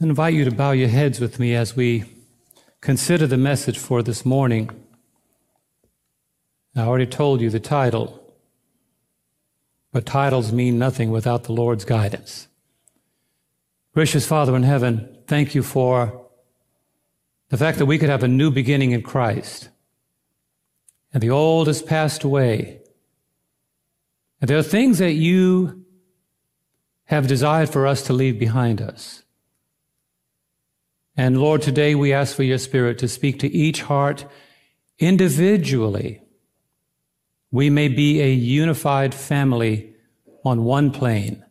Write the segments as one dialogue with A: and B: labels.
A: I invite you to bow your heads with me as we consider the message for this morning. I already told you the title, but titles mean nothing without the Lord's guidance. Gracious Father in heaven, thank you for the fact that we could have a new beginning in Christ. And the old has passed away. And there are things that you have desired for us to leave behind us. And Lord, today we ask for your Spirit to speak to each heart individually. We may be a unified family on one plane,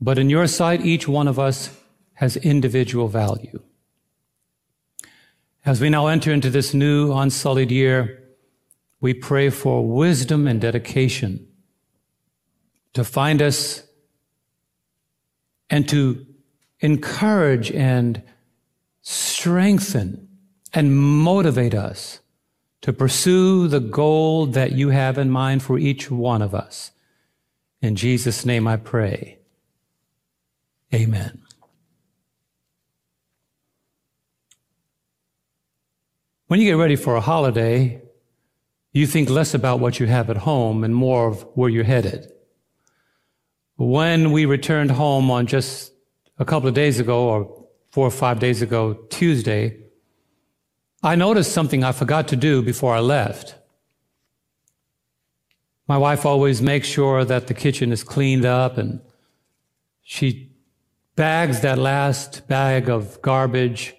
A: but in your sight, each one of us has individual value. As we now enter into this new unsullied year, we pray for wisdom and dedication to find us and to encourage and strengthen and motivate us to pursue the goal that you have in mind for each one of us. In Jesus' name I pray. Amen. When you get ready for a holiday, you think less about what you have at home and more of where you're headed. When we returned home on just a couple of days ago, or four or five days ago, Tuesday, I noticed something I forgot to do before I left. My wife always makes sure that the kitchen is cleaned up and she bags that last bag of garbage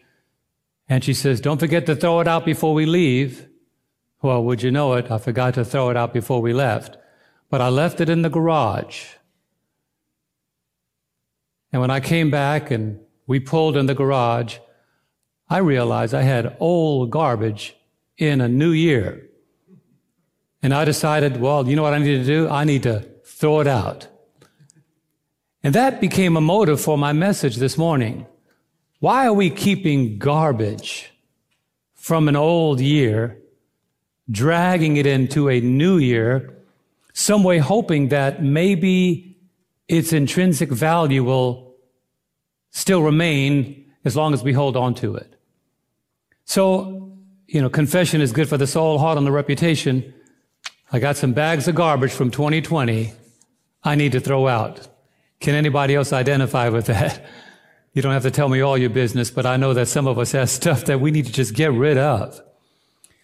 A: and she says, Don't forget to throw it out before we leave. Well, would you know it? I forgot to throw it out before we left, but I left it in the garage. And when I came back and we pulled in the garage, I realized I had old garbage in a new year. And I decided, well, you know what I need to do? I need to throw it out. And that became a motive for my message this morning. Why are we keeping garbage from an old year, dragging it into a new year, some way hoping that maybe its intrinsic value will still remain as long as we hold on to it. So, you know, confession is good for the soul, hard on the reputation. I got some bags of garbage from 2020 I need to throw out. Can anybody else identify with that? You don't have to tell me all your business, but I know that some of us have stuff that we need to just get rid of.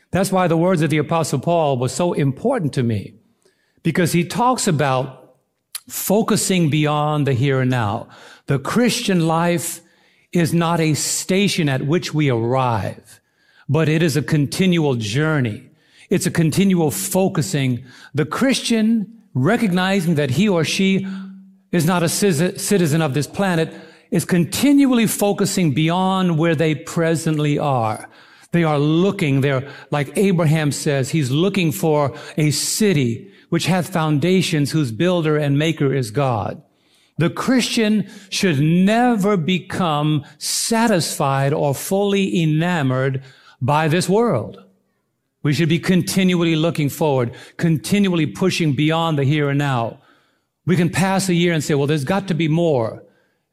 A: That's why the words of the apostle Paul was so important to me because he talks about focusing beyond the here and now. The Christian life is not a station at which we arrive, but it is a continual journey. It's a continual focusing. The Christian recognizing that he or she is not a citizen of this planet is continually focusing beyond where they presently are. They are looking, they're like Abraham says, he's looking for a city which hath foundations whose builder and maker is God. The Christian should never become satisfied or fully enamored by this world. We should be continually looking forward, continually pushing beyond the here and now. We can pass a year and say, well, there's got to be more.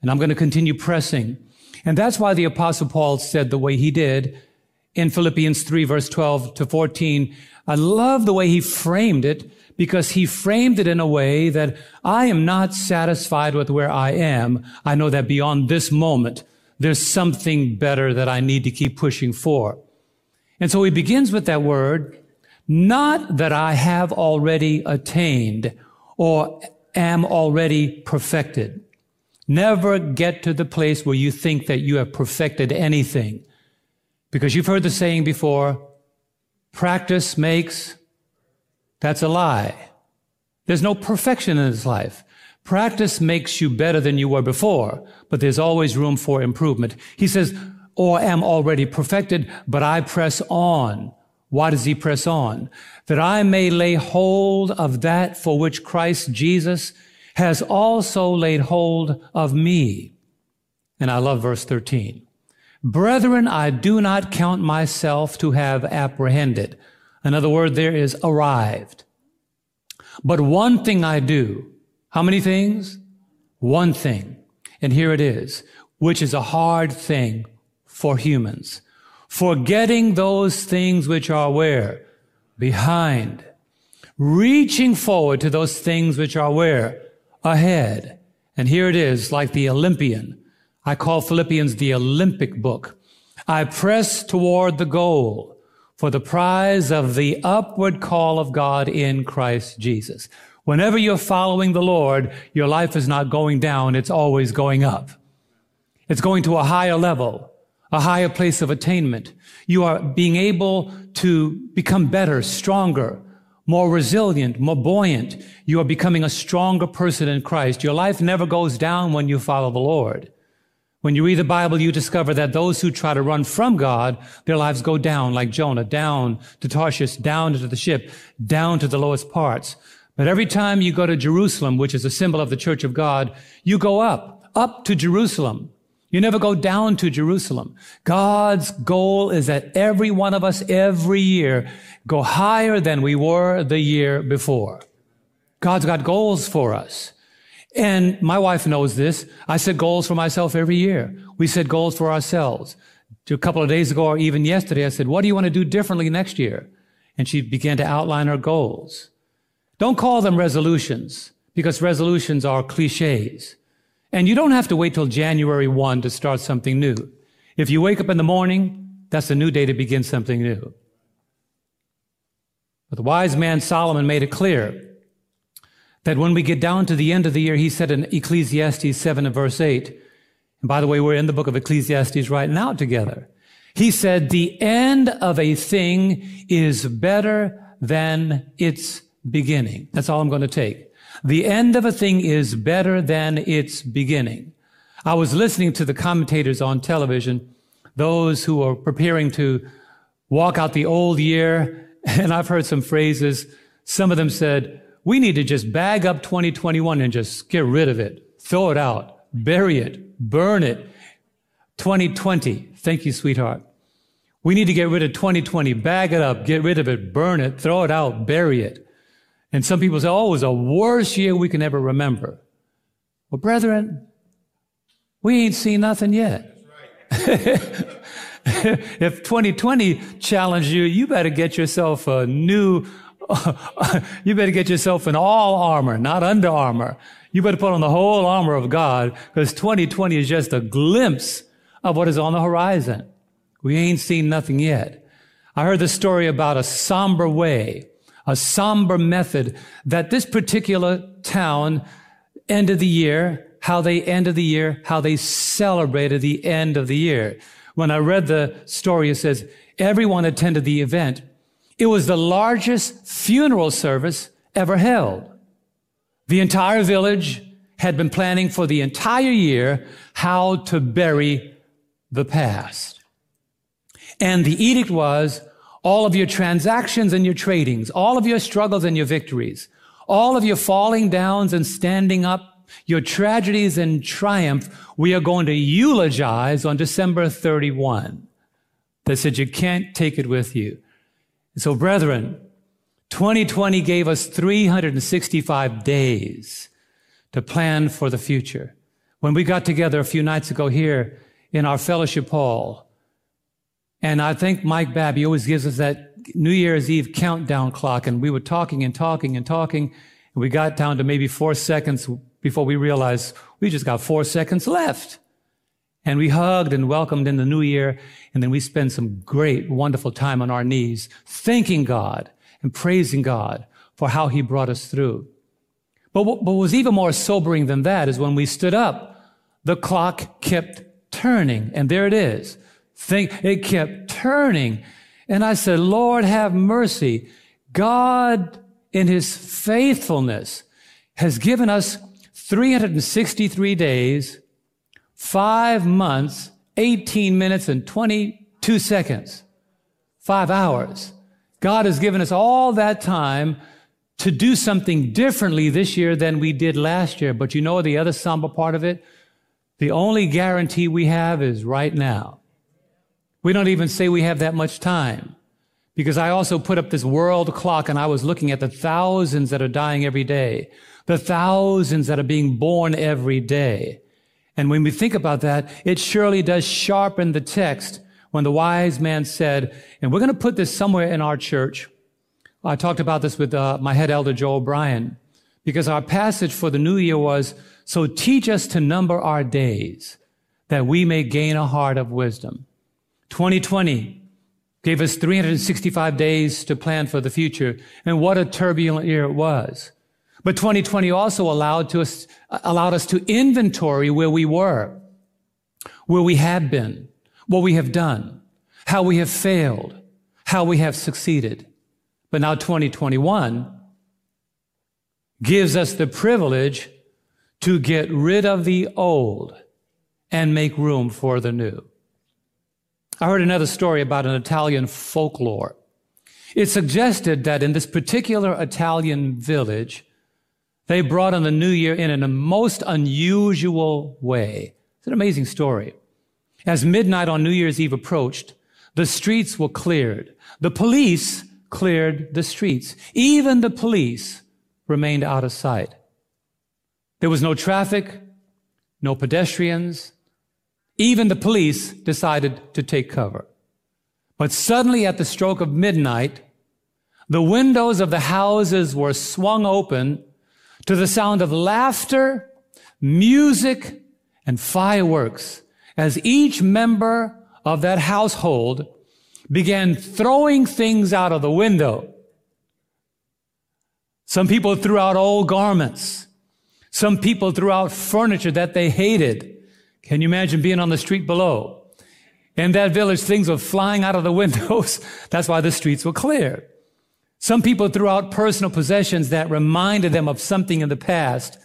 A: And I'm going to continue pressing. And that's why the apostle Paul said the way he did in Philippians 3 verse 12 to 14. I love the way he framed it because he framed it in a way that I am not satisfied with where I am. I know that beyond this moment, there's something better that I need to keep pushing for. And so he begins with that word, not that I have already attained or am already perfected. Never get to the place where you think that you have perfected anything. Because you've heard the saying before, practice makes that's a lie. There's no perfection in this life. Practice makes you better than you were before, but there's always room for improvement. He says, oh, or am already perfected, but I press on. Why does he press on? That I may lay hold of that for which Christ Jesus has also laid hold of me. And I love verse 13. Brethren, I do not count myself to have apprehended. Another word there is arrived. But one thing I do. How many things? One thing. And here it is. which is a hard thing for humans. Forgetting those things which are where? Behind. Reaching forward to those things which are where? Ahead. And here it is, like the Olympian. I call Philippians the Olympic book. I press toward the goal for the prize of the upward call of God in Christ Jesus. Whenever you're following the Lord, your life is not going down, it's always going up. It's going to a higher level, a higher place of attainment. You are being able to become better, stronger, more resilient, more buoyant. You are becoming a stronger person in Christ. Your life never goes down when you follow the Lord. When you read the Bible, you discover that those who try to run from God, their lives go down like Jonah, down to Tarshish, down into the ship, down to the lowest parts. But every time you go to Jerusalem, which is a symbol of the church of God, you go up, up to Jerusalem. You never go down to Jerusalem. God's goal is that every one of us every year go higher than we were the year before. God's got goals for us. And my wife knows this. I set goals for myself every year. We set goals for ourselves. A couple of days ago or even yesterday, I said, what do you want to do differently next year? And she began to outline her goals. Don't call them resolutions because resolutions are cliches. And you don't have to wait till January 1 to start something new. If you wake up in the morning, that's a new day to begin something new. But the wise man Solomon made it clear that when we get down to the end of the year, he said in Ecclesiastes 7 and verse 8, and by the way, we're in the book of Ecclesiastes right now together. He said, the end of a thing is better than its beginning. That's all I'm going to take. The end of a thing is better than its beginning. I was listening to the commentators on television, those who are preparing to walk out the old year, and I've heard some phrases. Some of them said, we need to just bag up 2021 and just get rid of it, throw it out, bury it, burn it. 2020, thank you, sweetheart. We need to get rid of 2020, bag it up, get rid of it, burn it, throw it out, bury it. And some people say, oh, it was the worst year we can ever remember. Well, brethren, we ain't seen nothing yet. if 2020 challenged you, you better get yourself a new, you better get yourself in all armor, not under armor. You better put on the whole armor of God because 2020 is just a glimpse of what is on the horizon. We ain't seen nothing yet. I heard the story about a somber way a somber method that this particular town ended the year, how they ended the year, how they celebrated the end of the year. When I read the story, it says everyone attended the event. It was the largest funeral service ever held. The entire village had been planning for the entire year how to bury the past. And the edict was all of your transactions and your tradings, all of your struggles and your victories, all of your falling downs and standing up, your tragedies and triumph, we are going to eulogize on December 31. They said you can't take it with you. So brethren, 2020 gave us 365 days to plan for the future. When we got together a few nights ago here in our fellowship hall, and I think Mike Babby always gives us that New Year's Eve countdown clock. And we were talking and talking and talking. And we got down to maybe four seconds before we realized we just got four seconds left. And we hugged and welcomed in the new year. And then we spent some great, wonderful time on our knees, thanking God and praising God for how he brought us through. But what was even more sobering than that is when we stood up, the clock kept turning. And there it is think it kept turning. And I said, Lord, have mercy. God, in his faithfulness, has given us 363 days, five months, 18 minutes, and 22 seconds. Five hours. God has given us all that time to do something differently this year than we did last year. But you know the other somber part of it? The only guarantee we have is right now. We don't even say we have that much time. Because I also put up this world clock and I was looking at the thousands that are dying every day, the thousands that are being born every day. And when we think about that, it surely does sharpen the text when the wise man said, and we're going to put this somewhere in our church. I talked about this with uh, my head elder, Joel Bryan, because our passage for the new year was, so teach us to number our days that we may gain a heart of wisdom. 2020 gave us 365 days to plan for the future. And what a turbulent year it was. But 2020 also allowed to us, allowed us to inventory where we were, where we have been, what we have done, how we have failed, how we have succeeded. But now 2021 gives us the privilege to get rid of the old and make room for the new. I heard another story about an Italian folklore. It suggested that in this particular Italian village, they brought in the new year in a most unusual way. It's an amazing story. As midnight on New Year's Eve approached, the streets were cleared. The police cleared the streets. Even the police remained out of sight. There was no traffic, no pedestrians. Even the police decided to take cover. But suddenly at the stroke of midnight, the windows of the houses were swung open to the sound of laughter, music, and fireworks as each member of that household began throwing things out of the window. Some people threw out old garments. Some people threw out furniture that they hated. Can you imagine being on the street below? In that village, things were flying out of the windows. That's why the streets were clear. Some people threw out personal possessions that reminded them of something in the past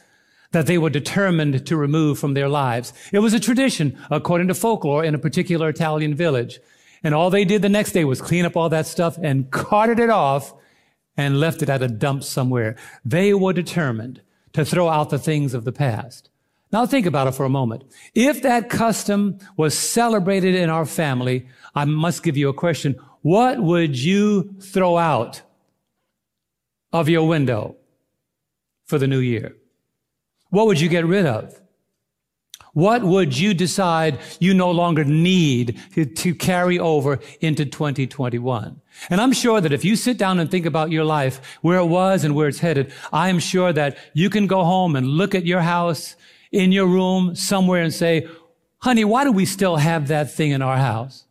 A: that they were determined to remove from their lives. It was a tradition, according to folklore, in a particular Italian village. And all they did the next day was clean up all that stuff and carted it off and left it at a dump somewhere. They were determined to throw out the things of the past. Now think about it for a moment. If that custom was celebrated in our family, I must give you a question. What would you throw out? Of your window for the new year? What would you get rid of? What would you decide you no longer need to, to, carry over into 2021? And I'm sure that if you sit down and think about your life, where it was and where it's headed, I am sure that you can go home and look at your house in your room somewhere and say, honey, why do we still have that thing in our house?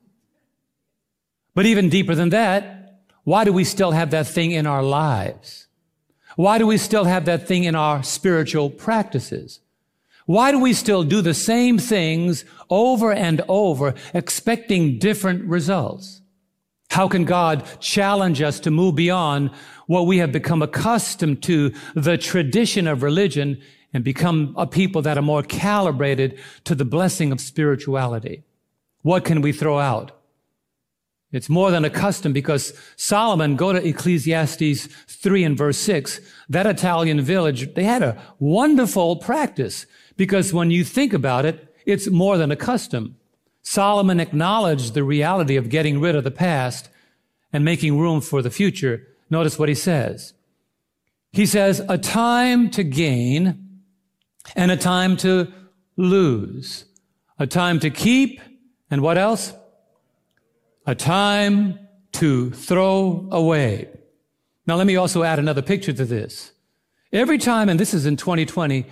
A: But even deeper than that, why do we still have that thing in our lives? Why do we still have that thing in our spiritual practices? Why do we still do the same things over and over, expecting different results? How can God challenge us to move beyond what we have become accustomed to, the tradition of religion, and become a people that are more calibrated to the blessing of spirituality? What can we throw out? It's more than a custom because Solomon, go to Ecclesiastes 3 and verse 6, that Italian village, they had a wonderful practice because when you think about it, it's more than a custom. Solomon acknowledged the reality of getting rid of the past and making room for the future. Notice what he says. He says, a time to gain and a time to lose, a time to keep and what else? A time to throw away. Now, let me also add another picture to this. Every time, and this is in 2020,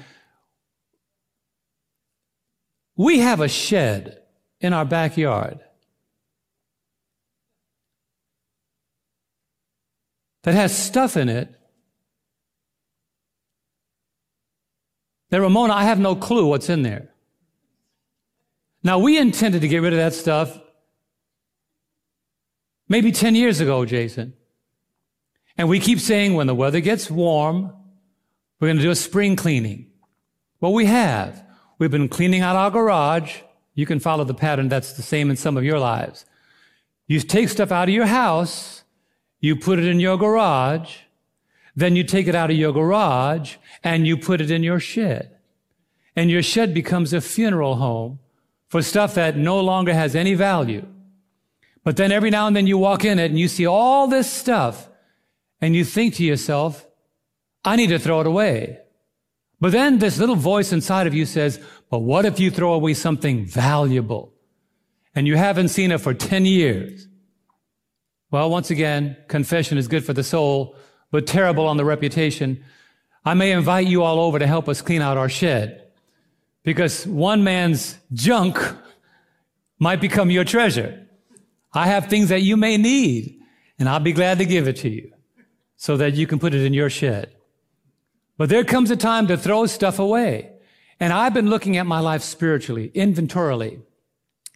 A: we have a shed in our backyard that has stuff in it that, Ramona, I have no clue what's in there. Now, we intended to get rid of that stuff Maybe 10 years ago, Jason. And we keep saying when the weather gets warm, we're going to do a spring cleaning. Well, we have. We've been cleaning out our garage. You can follow the pattern that's the same in some of your lives. You take stuff out of your house, you put it in your garage, then you take it out of your garage and you put it in your shed. And your shed becomes a funeral home for stuff that no longer has any value. But then every now and then you walk in it and you see all this stuff and you think to yourself, I need to throw it away. But then this little voice inside of you says, But what if you throw away something valuable and you haven't seen it for 10 years? Well, once again, confession is good for the soul, but terrible on the reputation. I may invite you all over to help us clean out our shed because one man's junk might become your treasure. I have things that you may need and I'll be glad to give it to you so that you can put it in your shed. But there comes a time to throw stuff away. And I've been looking at my life spiritually, inventorily.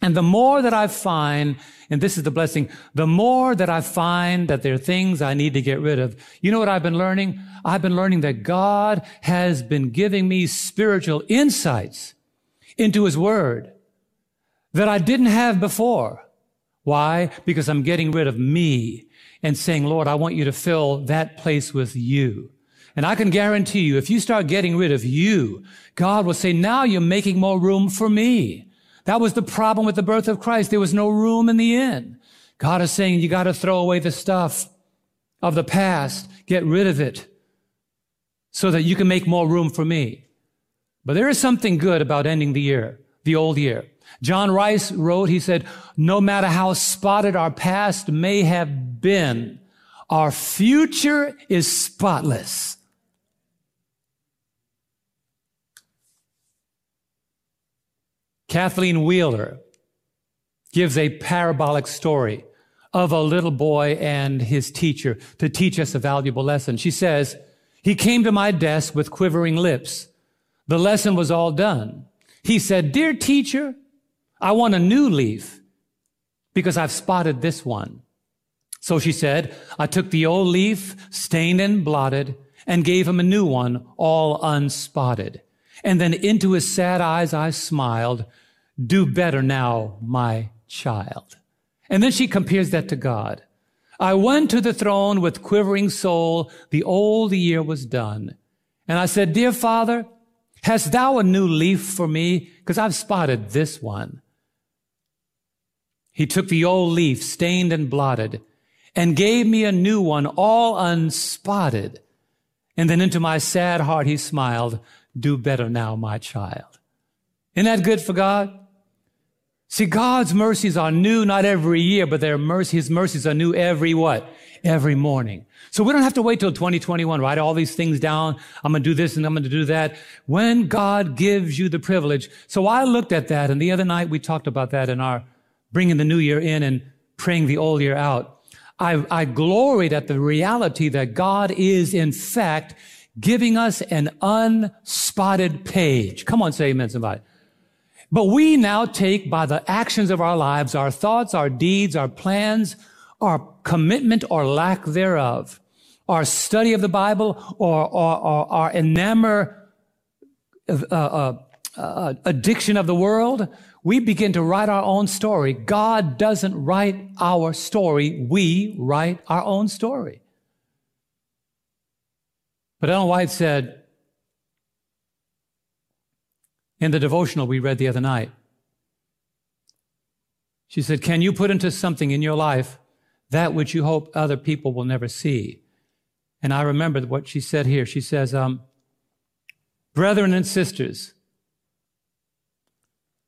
A: And the more that I find, and this is the blessing, the more that I find that there are things I need to get rid of. You know what I've been learning? I've been learning that God has been giving me spiritual insights into his word that I didn't have before. Why? Because I'm getting rid of me and saying, Lord, I want you to fill that place with you. And I can guarantee you, if you start getting rid of you, God will say, now you're making more room for me. That was the problem with the birth of Christ. There was no room in the inn. God is saying you got to throw away the stuff of the past, get rid of it so that you can make more room for me. But there is something good about ending the year, the old year. John Rice wrote, he said, no matter how spotted our past may have been, our future is spotless. Kathleen Wheeler gives a parabolic story of a little boy and his teacher to teach us a valuable lesson. She says, he came to my desk with quivering lips. The lesson was all done. He said, dear teacher, I want a new leaf because I've spotted this one. So she said, I took the old leaf, stained and blotted, and gave him a new one, all unspotted. And then into his sad eyes I smiled, do better now, my child. And then she compares that to God. I went to the throne with quivering soul. The old year was done. And I said, dear father, hast thou a new leaf for me? Because I've spotted this one. He took the old leaf, stained and blotted, and gave me a new one, all unspotted. And then into my sad heart he smiled, do better now, my child. Isn't that good for God? See, God's mercies are new not every year, but their mercy, His mercies are new every what? Every morning. So we don't have to wait till 2021, write all these things down. I'm going to do this and I'm going to do that. When God gives you the privilege. So I looked at that and the other night we talked about that in our bringing the new year in and praying the old year out. I, I gloried at the reality that God is in fact giving us an unspotted page. Come on, say amen, somebody. But we now take by the actions of our lives, our thoughts, our deeds, our plans, our commitment or lack thereof, our study of the Bible or, or, or our enamor uh, uh, uh, addiction of the world, we begin to write our own story. God doesn't write our story. We write our own story. But Ellen White said, in the devotional we read the other night. She said, Can you put into something in your life that which you hope other people will never see? And I remember what she said here. She says, um, Brethren and sisters,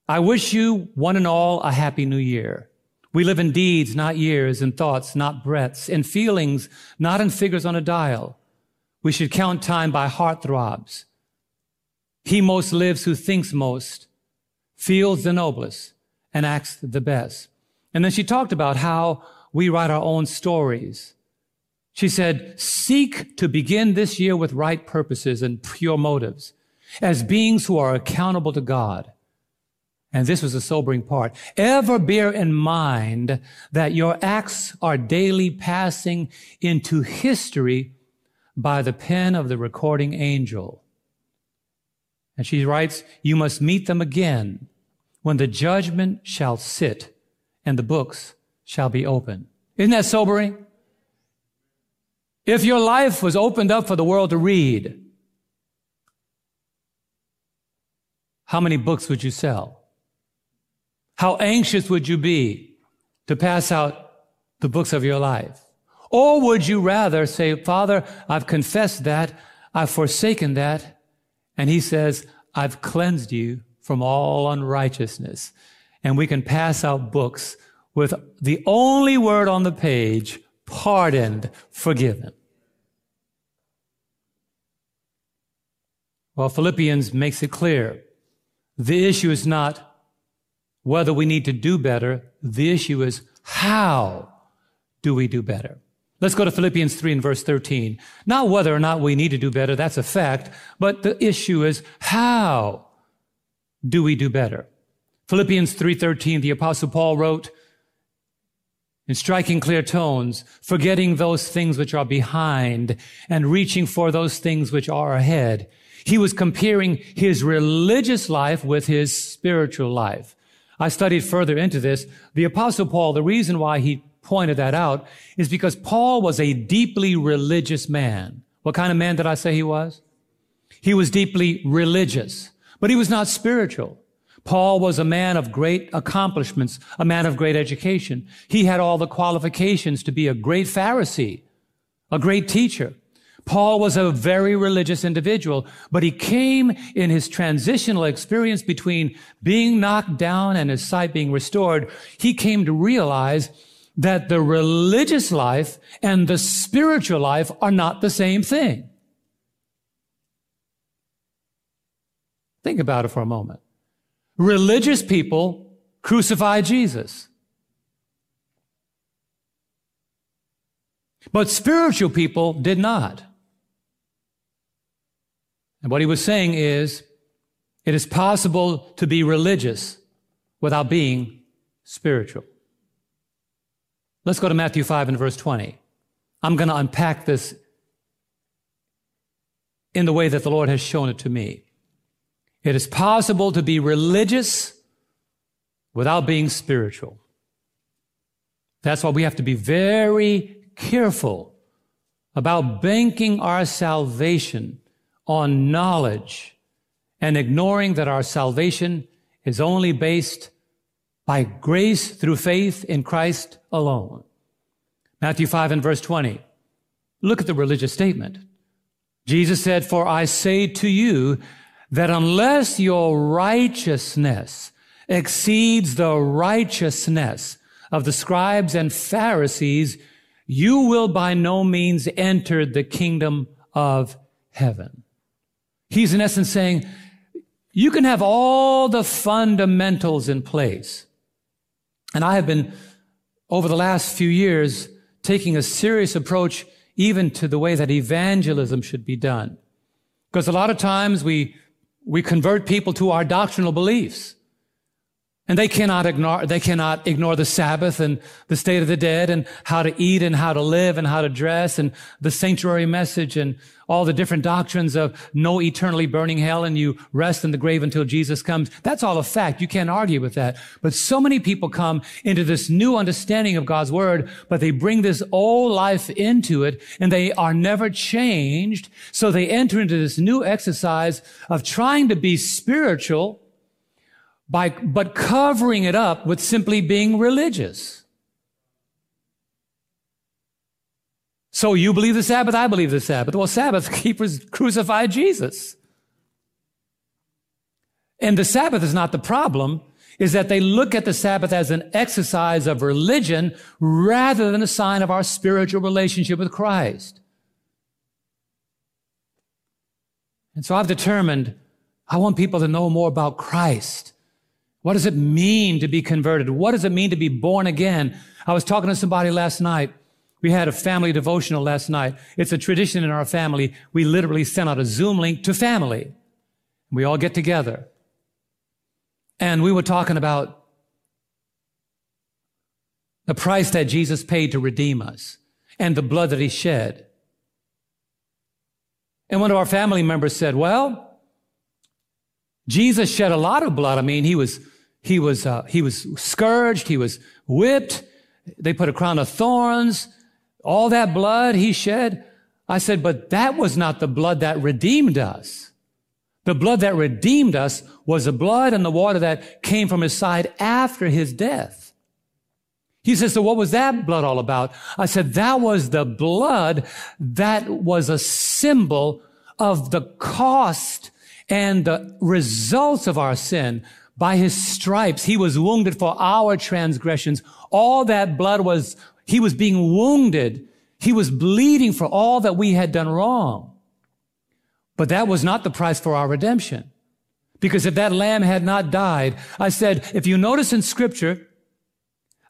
A: I wish you one and all a happy new year. We live in deeds, not years, in thoughts, not breaths, in feelings, not in figures on a dial. We should count time by heart throbs he most lives who thinks most, feels the noblest, and acts the best. And then she talked about how we write our own stories. She said, seek to begin this year with right purposes and pure motives as beings who are accountable to God. And this was a sobering part. Ever bear in mind that your acts are daily passing into history by the pen of the recording angel. And she writes, You must meet them again when the judgment shall sit and the books shall be open. Isn't that sobering? If your life was opened up for the world to read, how many books would you sell? How anxious would you be to pass out the books of your life? Or would you rather say, Father, I've confessed that, I've forsaken that, and he says, I've cleansed you from all unrighteousness. And we can pass out books with the only word on the page, pardoned, forgiven. Well, Philippians makes it clear. The issue is not whether we need to do better. The issue is how do we do better? Let's go to Philippians 3 and verse 13. Not whether or not we need to do better, that's a fact, but the issue is how do we do better? Philippians 3:13 the apostle Paul wrote in striking clear tones, forgetting those things which are behind and reaching for those things which are ahead. He was comparing his religious life with his spiritual life. I studied further into this. The apostle Paul, the reason why he pointed that out is because Paul was a deeply religious man. What kind of man did I say he was? He was deeply religious, but he was not spiritual. Paul was a man of great accomplishments, a man of great education. He had all the qualifications to be a great Pharisee, a great teacher. Paul was a very religious individual, but he came in his transitional experience between being knocked down and his sight being restored. He came to realize that the religious life and the spiritual life are not the same thing. Think about it for a moment. Religious people crucified Jesus. But spiritual people did not. And what he was saying is, it is possible to be religious without being spiritual. Let's go to Matthew 5 and verse 20. I'm going to unpack this in the way that the Lord has shown it to me. It is possible to be religious without being spiritual. That's why we have to be very careful about banking our salvation on knowledge and ignoring that our salvation is only based by grace through faith in Christ alone. Matthew 5 and verse 20. Look at the religious statement. Jesus said, For I say to you that unless your righteousness exceeds the righteousness of the scribes and Pharisees, you will by no means enter the kingdom of heaven. He's in essence saying, you can have all the fundamentals in place. And I have been, over the last few years, taking a serious approach even to the way that evangelism should be done. Because a lot of times we, we convert people to our doctrinal beliefs. And they cannot ignore, they cannot ignore the Sabbath and the state of the dead and how to eat and how to live and how to dress and the sanctuary message and all the different doctrines of no eternally burning hell and you rest in the grave until Jesus comes. That's all a fact. You can't argue with that. But so many people come into this new understanding of God's word, but they bring this old life into it and they are never changed. So they enter into this new exercise of trying to be spiritual by, but covering it up with simply being religious. So you believe the Sabbath, I believe the Sabbath. Well, Sabbath keepers crucified Jesus. And the Sabbath is not the problem, is that they look at the Sabbath as an exercise of religion rather than a sign of our spiritual relationship with Christ. And so I've determined I want people to know more about Christ. What does it mean to be converted? What does it mean to be born again? I was talking to somebody last night. We had a family devotional last night. It's a tradition in our family. We literally send out a Zoom link to family. We all get together. And we were talking about the price that Jesus paid to redeem us and the blood that he shed. And one of our family members said, well, Jesus shed a lot of blood. I mean, he was he was, uh, he was scourged. He was whipped. They put a crown of thorns. All that blood he shed. I said, but that was not the blood that redeemed us. The blood that redeemed us was the blood and the water that came from his side after his death. He says, so what was that blood all about? I said, that was the blood that was a symbol of the cost and the results of our sin. By his stripes, he was wounded for our transgressions. All that blood was, he was being wounded. He was bleeding for all that we had done wrong. But that was not the price for our redemption. Because if that lamb had not died, I said, if you notice in scripture,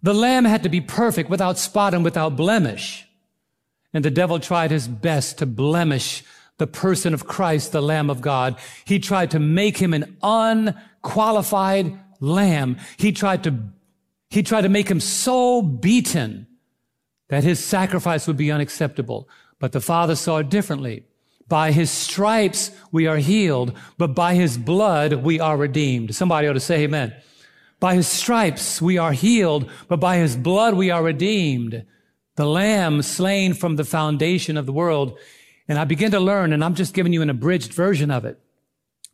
A: the lamb had to be perfect without spot and without blemish. And the devil tried his best to blemish the person of Christ, the Lamb of God. He tried to make him an unqualified lamb. He tried to, he tried to make him so beaten that his sacrifice would be unacceptable. But the Father saw it differently. By his stripes we are healed, but by his blood we are redeemed. Somebody ought to say amen. By his stripes we are healed, but by his blood we are redeemed. The lamb slain from the foundation of the world and I began to learn, and I'm just giving you an abridged version of it.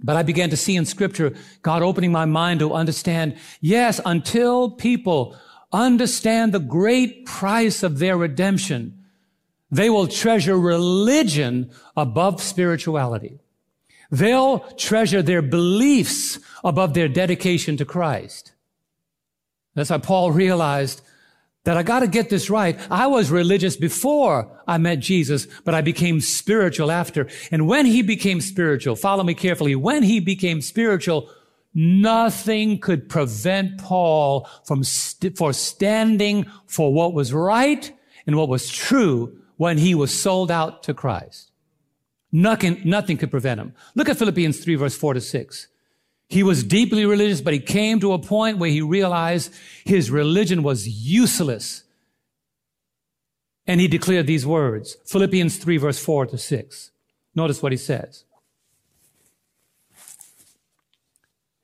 A: But I began to see in scripture God opening my mind to understand, yes, until people understand the great price of their redemption, they will treasure religion above spirituality. They'll treasure their beliefs above their dedication to Christ. That's why Paul realized that I got to get this right. I was religious before I met Jesus, but I became spiritual after. And when he became spiritual, follow me carefully, when he became spiritual, nothing could prevent Paul from st- for standing for what was right and what was true when he was sold out to Christ. Nothing, nothing could prevent him. Look at Philippians 3 verse 4 to 6. He was deeply religious, but he came to a point where he realized his religion was useless. And he declared these words, Philippians 3 verse 4 to 6. Notice what he says.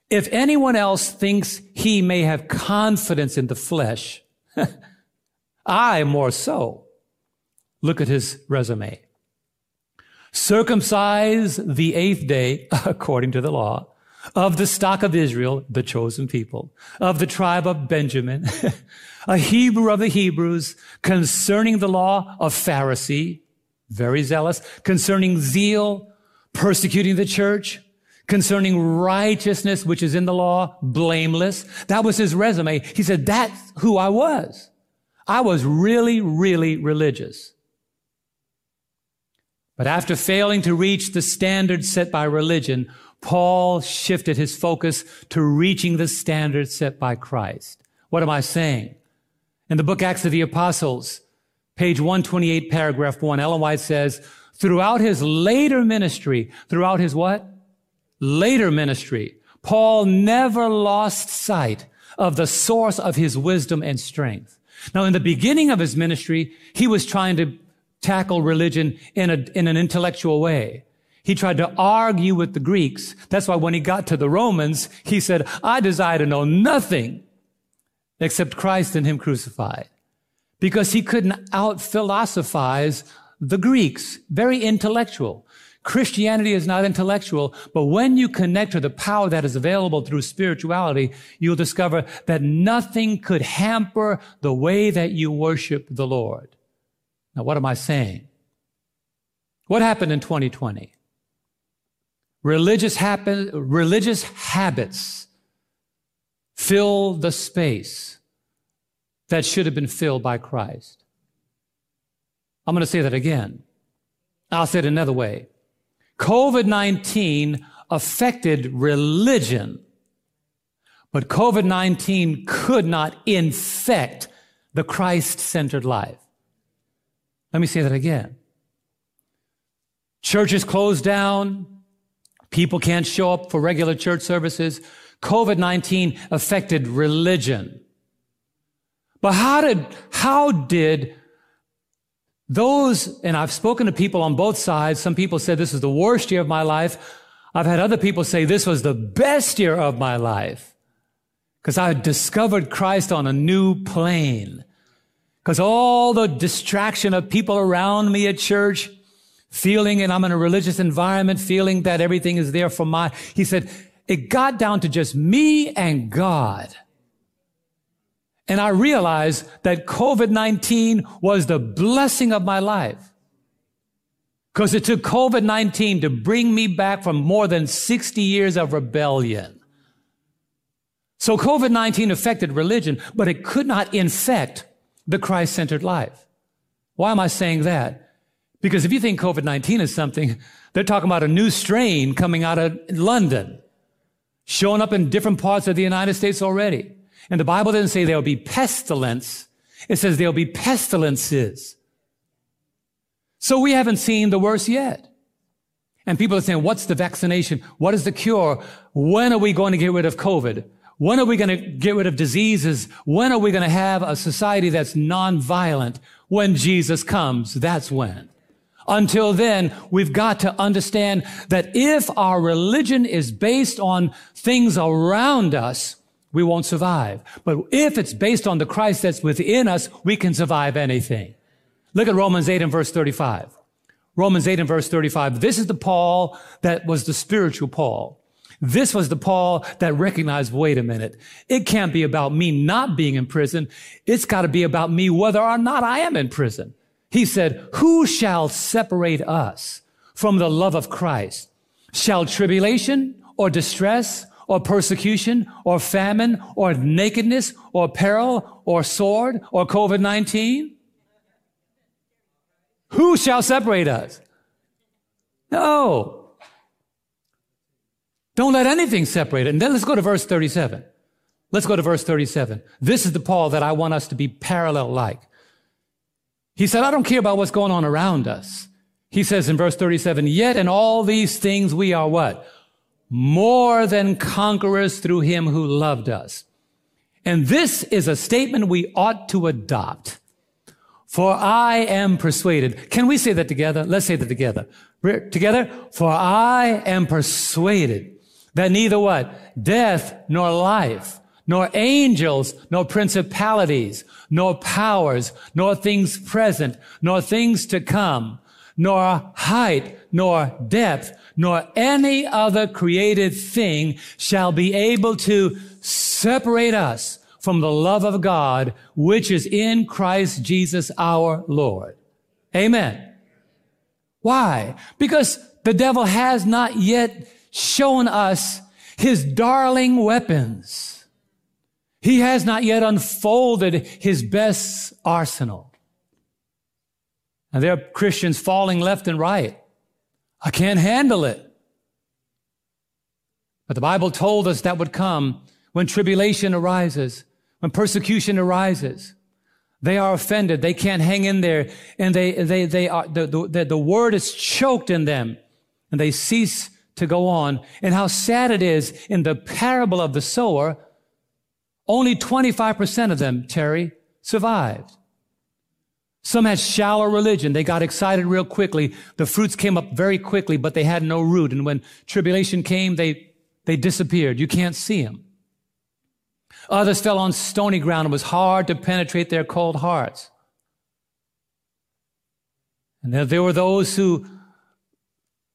A: If anyone else thinks he may have confidence in the flesh, I more so. Look at his resume. Circumcise the eighth day according to the law of the stock of Israel, the chosen people, of the tribe of Benjamin, a Hebrew of the Hebrews, concerning the law of Pharisee, very zealous, concerning zeal, persecuting the church, concerning righteousness, which is in the law, blameless. That was his resume. He said, that's who I was. I was really, really religious. But after failing to reach the standard set by religion, Paul shifted his focus to reaching the standard set by Christ. What am I saying? In the book Acts of the Apostles, page 128, paragraph 1, Ellen White says, throughout his later ministry, throughout his what? Later ministry, Paul never lost sight of the source of his wisdom and strength. Now, in the beginning of his ministry, he was trying to tackle religion in, a, in an intellectual way. He tried to argue with the Greeks. That's why when he got to the Romans, he said, I desire to know nothing except Christ and him crucified. Because he couldn't out philosophize the Greeks. Very intellectual. Christianity is not intellectual, but when you connect to the power that is available through spirituality, you'll discover that nothing could hamper the way that you worship the Lord. Now, what am I saying? What happened in 2020? Religious, happen, religious habits fill the space that should have been filled by Christ. I'm going to say that again. I'll say it another way. COVID 19 affected religion, but COVID 19 could not infect the Christ centered life. Let me say that again. Churches closed down, People can't show up for regular church services. COVID-19 affected religion. But how did, how did those, and I've spoken to people on both sides. Some people said this is the worst year of my life. I've had other people say this was the best year of my life because I discovered Christ on a new plane. Because all the distraction of people around me at church, feeling, and I'm in a religious environment, feeling that everything is there for my, he said, it got down to just me and God. And I realized that COVID-19 was the blessing of my life. Because it took COVID-19 to bring me back from more than 60 years of rebellion. So COVID-19 affected religion, but it could not infect the Christ-centered life. Why am I saying that? Because if you think COVID-19 is something, they're talking about a new strain coming out of London, showing up in different parts of the United States already. And the Bible doesn't say there'll be pestilence. It says there'll be pestilences. So we haven't seen the worst yet. And people are saying, what's the vaccination? What is the cure? When are we going to get rid of COVID? When are we going to get rid of diseases? When are we going to have a society that's nonviolent? When Jesus comes, that's when. Until then, we've got to understand that if our religion is based on things around us, we won't survive. But if it's based on the Christ that's within us, we can survive anything. Look at Romans 8 and verse 35. Romans 8 and verse 35. This is the Paul that was the spiritual Paul. This was the Paul that recognized, wait a minute, it can't be about me not being in prison. It's got to be about me whether or not I am in prison. He said, who shall separate us from the love of Christ? Shall tribulation or distress or persecution or famine or nakedness or peril or sword or COVID-19? Who shall separate us? No. Don't let anything separate it. And then let's go to verse 37. Let's go to verse 37. This is the Paul that I want us to be parallel like. He said, I don't care about what's going on around us. He says in verse 37, yet in all these things we are what? More than conquerors through him who loved us. And this is a statement we ought to adopt. For I am persuaded. Can we say that together? Let's say that together. Together. For I am persuaded that neither what? Death nor life, nor angels, nor principalities, nor powers, nor things present, nor things to come, nor height, nor depth, nor any other created thing shall be able to separate us from the love of God, which is in Christ Jesus our Lord. Amen. Why? Because the devil has not yet shown us his darling weapons. He has not yet unfolded his best arsenal. And there are Christians falling left and right. I can't handle it. But the Bible told us that would come when tribulation arises when persecution arises, they are offended. They can't hang in there and they, they, they are, the, the, the word is choked in them and they cease to go on. And how sad it is in the parable of the sower, only 25% of them, Terry, survived. Some had shallow religion. They got excited real quickly. The fruits came up very quickly, but they had no root. And when tribulation came, they, they disappeared. You can't see them. Others fell on stony ground. It was hard to penetrate their cold hearts. And there were those who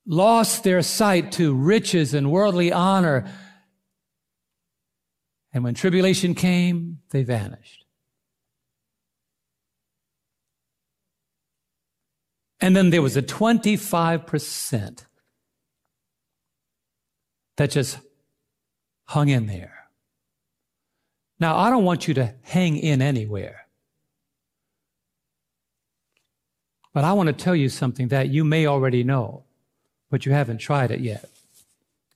A: lost their sight to riches and worldly honor. And when tribulation came, they vanished. And then there was a 25% that just hung in there. Now, I don't want you to hang in anywhere. But I want to tell you something that you may already know, but you haven't tried it yet.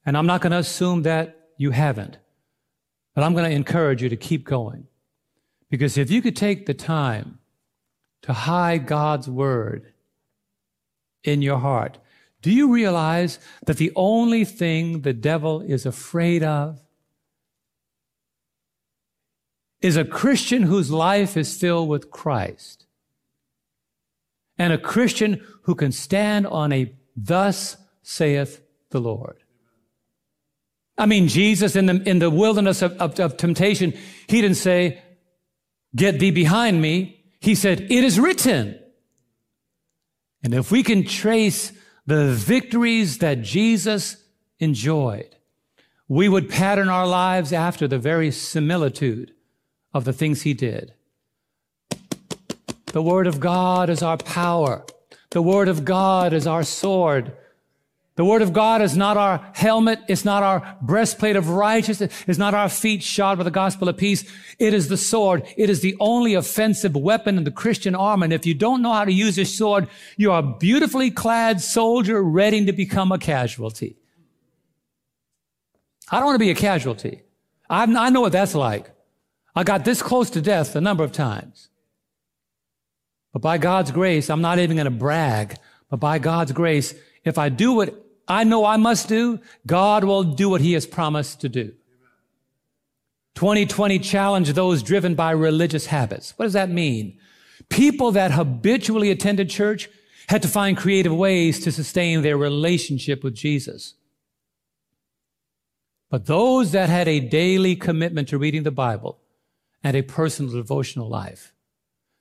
A: And I'm not going to assume that you haven't, but I'm going to encourage you to keep going. Because if you could take the time to hide God's word in your heart, do you realize that the only thing the devil is afraid of is a Christian whose life is filled with Christ and a Christian who can stand on a thus saith the Lord. I mean, Jesus in the, in the wilderness of, of, of temptation, he didn't say, get thee behind me. He said, it is written. And if we can trace the victories that Jesus enjoyed, we would pattern our lives after the very similitude of the things he did. The Word of God is our power. The Word of God is our sword. The Word of God is not our helmet. It's not our breastplate of righteousness. It's not our feet shod with the gospel of peace. It is the sword. It is the only offensive weapon in the Christian armor. And if you don't know how to use this sword, you are a beautifully clad soldier ready to become a casualty. I don't want to be a casualty. I, I know what that's like. I got this close to death a number of times. But by God's grace, I'm not even going to brag, but by God's grace, if I do what I know I must do, God will do what he has promised to do. 2020 challenge those driven by religious habits. What does that mean? People that habitually attended church had to find creative ways to sustain their relationship with Jesus. But those that had a daily commitment to reading the Bible and a personal devotional life,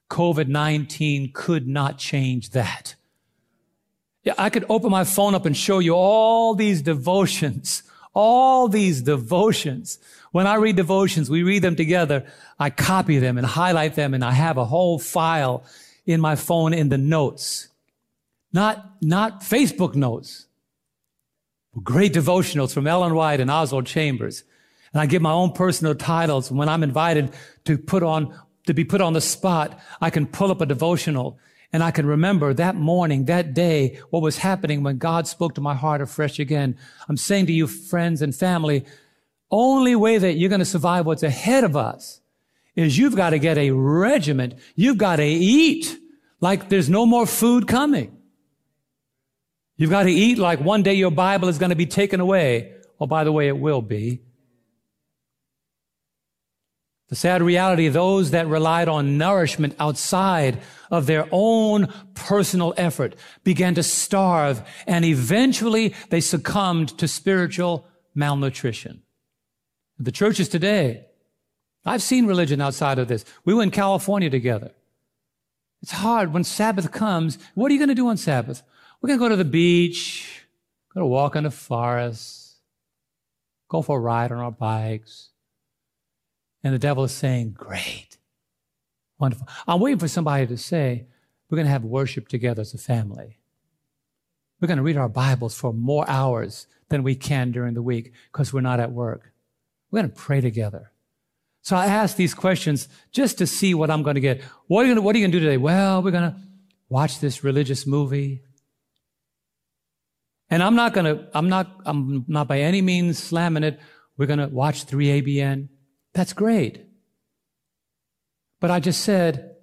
A: COVID-19 could not change that. Yeah, I could open my phone up and show you all these devotions, all these devotions. When I read devotions, we read them together. I copy them and highlight them and I have a whole file in my phone in the notes. Not, not Facebook notes. Great devotionals from Ellen White and Oswald Chambers. And I give my own personal titles. When I'm invited to put on, to be put on the spot, I can pull up a devotional and I can remember that morning, that day, what was happening when God spoke to my heart afresh again. I'm saying to you, friends and family, only way that you're going to survive what's ahead of us is you've got to get a regiment. You've got to eat like there's no more food coming. You've got to eat like one day your Bible is going to be taken away. Oh, by the way, it will be. The sad reality, those that relied on nourishment outside of their own personal effort began to starve and eventually they succumbed to spiritual malnutrition. The churches today, I've seen religion outside of this. We were in California together. It's hard when Sabbath comes. What are you going to do on Sabbath? We're going to go to the beach, go to walk in the forest, go for a ride on our bikes. And the devil is saying, Great. Wonderful. I'm waiting for somebody to say, We're going to have worship together as a family. We're going to read our Bibles for more hours than we can during the week because we're not at work. We're going to pray together. So I ask these questions just to see what I'm going to get. What are you going to, do today? Well, we're going to watch this religious movie. And I'm not going to, I'm not, I'm not by any means slamming it. We're going to watch 3ABN. That's great. But I just said,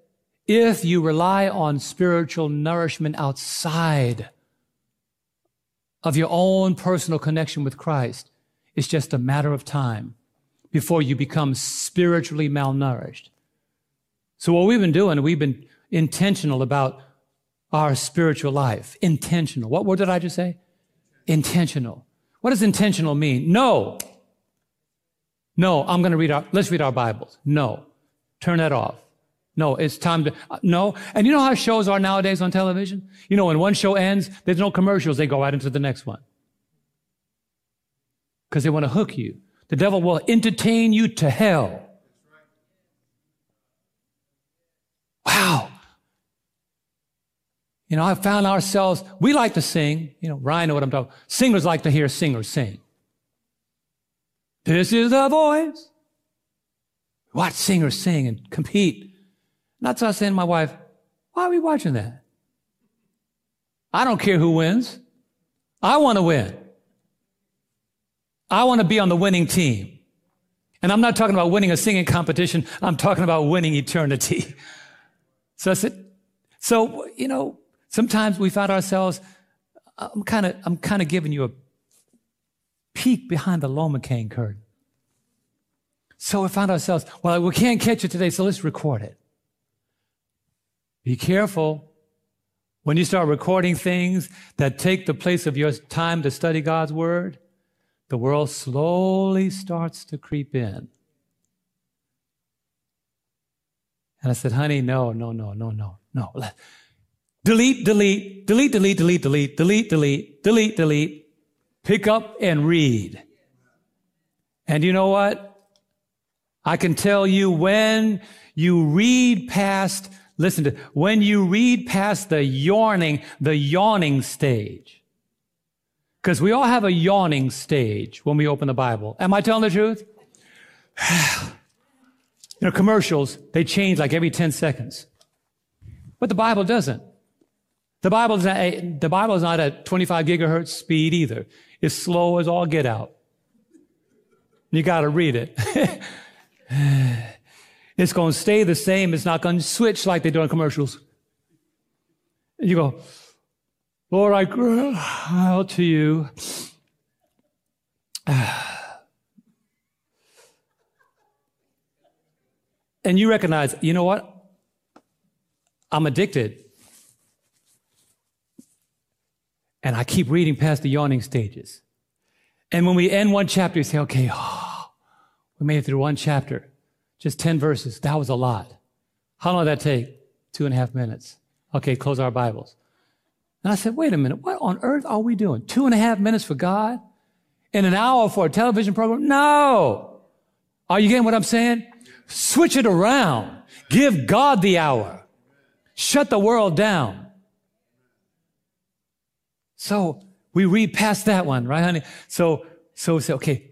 A: if you rely on spiritual nourishment outside of your own personal connection with Christ, it's just a matter of time before you become spiritually malnourished. So what we've been doing, we've been intentional about our spiritual life. Intentional. What word did I just say? Intentional. What does intentional mean? No. No, I'm going to read our, let's read our Bibles. No. Turn that off. No, it's time to, uh, no. And you know how shows are nowadays on television? You know, when one show ends, there's no commercials. They go right into the next one. Because they want to hook you. The devil will entertain you to hell. Wow. You know, I found ourselves, we like to sing. You know, Ryan know what I'm talking Singers like to hear singers sing. This is the voice. Watch singers sing and compete. That's I saying to my wife, why are we watching that? I don't care who wins. I want to win. I want to be on the winning team. And I'm not talking about winning a singing competition. I'm talking about winning eternity. So I said, so, you know, sometimes we find ourselves, I'm kind of, I'm kind of giving you a peek behind the Lomacang curtain. So we found ourselves, well, we can't catch it today, so let's record it. Be careful when you start recording things that take the place of your time to study God's Word, the world slowly starts to creep in. And I said, honey, no, no, no, no, no, no. Delete, delete, delete, delete, delete, delete, delete, delete, delete, delete. Pick up and read. And you know what? I can tell you when you read past Listen to, when you read past the yawning, the yawning stage, because we all have a yawning stage when we open the Bible. Am I telling the truth? you know, commercials, they change like every 10 seconds. But the Bible doesn't. The Bible is not, at 25 gigahertz speed either. It's slow as all get out. You got to read it. it's going to stay the same. It's not going to switch like they do in commercials. You go, Lord, I cry out to you. And you recognize, you know what? I'm addicted. And I keep reading past the yawning stages. And when we end one chapter, you say, okay, oh, we made it through one chapter. Just 10 verses. That was a lot. How long did that take? Two and a half minutes. Okay, close our Bibles. And I said, wait a minute, what on earth are we doing? Two and a half minutes for God? In an hour for a television program? No! Are you getting what I'm saying? Switch it around. Give God the hour. Shut the world down. So we read past that one, right, honey? So, so we say, okay,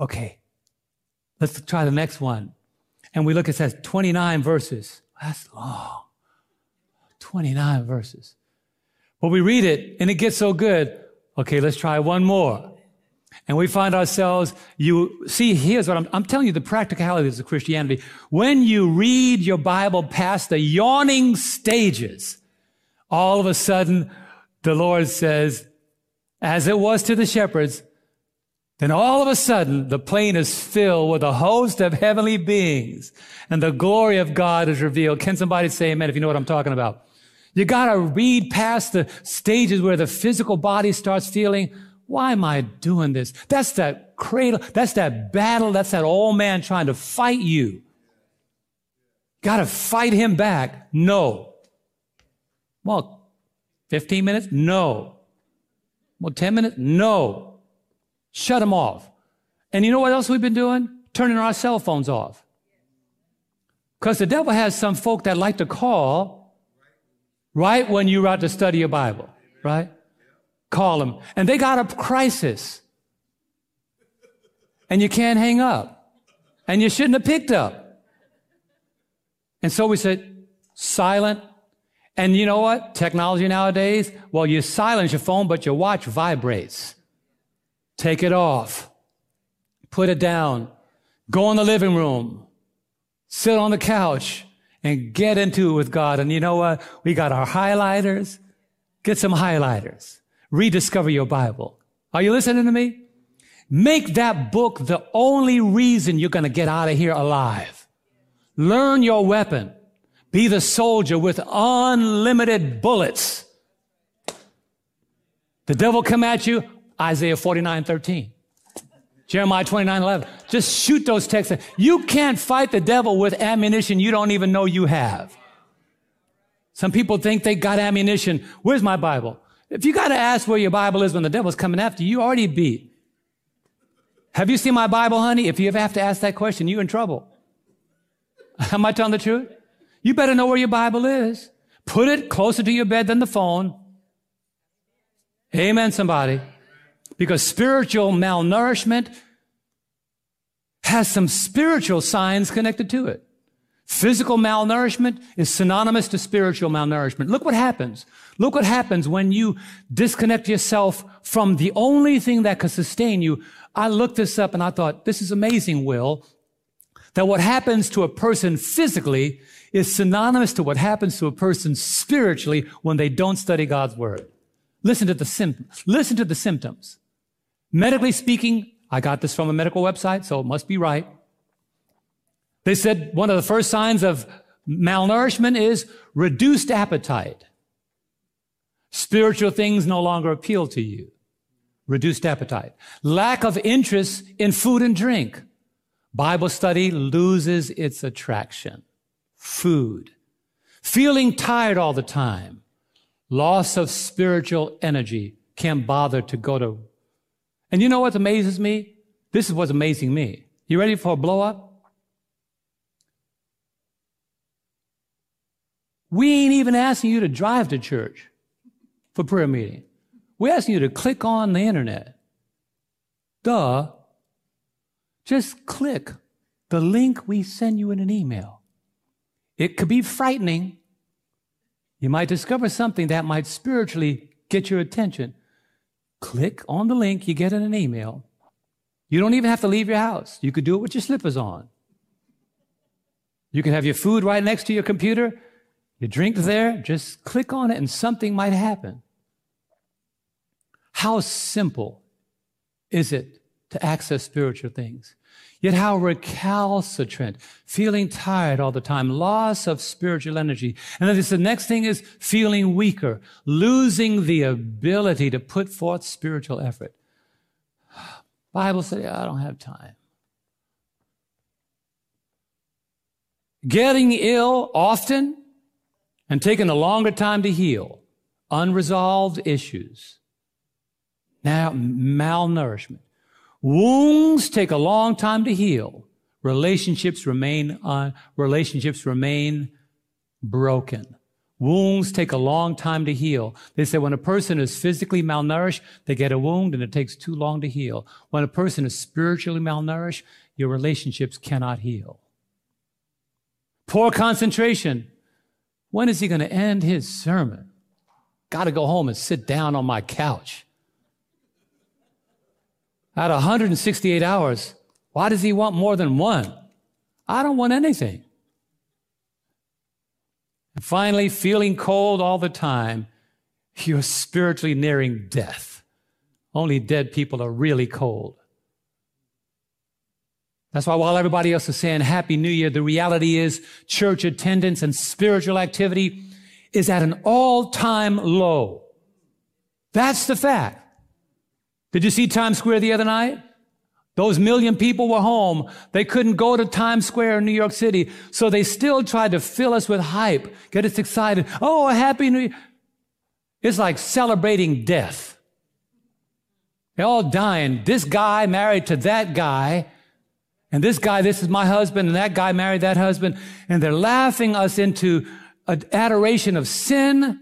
A: okay, let's try the next one. And we look, it says 29 verses. That's long. 29 verses. But we read it and it gets so good. Okay, let's try one more. And we find ourselves, you see, here's what I'm, I'm telling you the practicalities of Christianity. When you read your Bible past the yawning stages, all of a sudden, the Lord says, as it was to the shepherds, then all of a sudden, the plain is filled with a host of heavenly beings and the glory of God is revealed. Can somebody say amen if you know what I'm talking about? You gotta read past the stages where the physical body starts feeling, why am I doing this? That's that cradle. That's that battle. That's that old man trying to fight you. Got to fight him back. No. Well, 15 minutes? No. Well, 10 minutes? No. Shut them off. And you know what else we've been doing? Turning our cell phones off. Because the devil has some folk that like to call right when you're out to study your Bible, right? call them, and they got a crisis. And you can't hang up. And you shouldn't have picked up. And so we said, silent. And you know what? Technology nowadays, well, you silence your phone, but your watch vibrates. Take it off. Put it down. Go in the living room. Sit on the couch and get into it with God. And you know what? We got our highlighters. Get some highlighters rediscover your Bible. Are you listening to me? Make that book the only reason you're going to get out of here alive. Learn your weapon. Be the soldier with unlimited bullets. The devil come at you, Isaiah 49, 13. Jeremiah 29, 11. Just shoot those texts. You can't fight the devil with ammunition you don't even know you have. Some people think they got ammunition. Where's my Bible? If you got to ask where your Bible is when the devil's coming after you, you already beat. Have you seen my Bible, honey? If you ever have to ask that question, you're in trouble. Am I telling the truth? You better know where your Bible is. Put it closer to your bed than the phone. Amen, somebody. Because spiritual malnourishment has some spiritual signs connected to it. Physical malnourishment is synonymous to spiritual malnourishment. Look what happens. Look what happens when you disconnect yourself from the only thing that can sustain you. I looked this up and I thought, this is amazing, Will, that what happens to a person physically is synonymous to what happens to a person spiritually when they don't study God's word. Listen to the symptoms. Listen to the symptoms. Medically speaking, I got this from a medical website, so it must be right. They said one of the first signs of malnourishment is reduced appetite. Spiritual things no longer appeal to you. Reduced appetite. Lack of interest in food and drink. Bible study loses its attraction. Food. Feeling tired all the time. Loss of spiritual energy. Can't bother to go to. And you know what amazes me? This is what's amazing me. You ready for a blow up? We ain't even asking you to drive to church for prayer meeting. We're asking you to click on the internet. Duh. Just click the link we send you in an email. It could be frightening. You might discover something that might spiritually get your attention. Click on the link you get in an email. You don't even have to leave your house. You could do it with your slippers on. You can have your food right next to your computer. You drink there, just click on it and something might happen. How simple is it to access spiritual things? Yet how recalcitrant, feeling tired all the time, loss of spiritual energy. And then the next thing is feeling weaker, losing the ability to put forth spiritual effort. Bible says, I don't have time. Getting ill often and taking a longer time to heal. Unresolved issues. Now, malnourishment. Wounds take a long time to heal. Relationships remain uh, relationships remain broken. Wounds take a long time to heal. They say when a person is physically malnourished, they get a wound and it takes too long to heal. When a person is spiritually malnourished, your relationships cannot heal. Poor concentration. When is he going to end his sermon? Got to go home and sit down on my couch. At 168 hours, why does he want more than one? I don't want anything. And finally, feeling cold all the time, you're spiritually nearing death. Only dead people are really cold. That's why while everybody else is saying Happy New Year, the reality is church attendance and spiritual activity is at an all-time low. That's the fact. Did you see Times Square the other night? Those million people were home. They couldn't go to Times Square in New York City. So they still tried to fill us with hype, get us excited. Oh, a happy new year. It's like celebrating death. They're all dying. This guy married to that guy. And this guy, this is my husband. And that guy married that husband. And they're laughing us into an adoration of sin.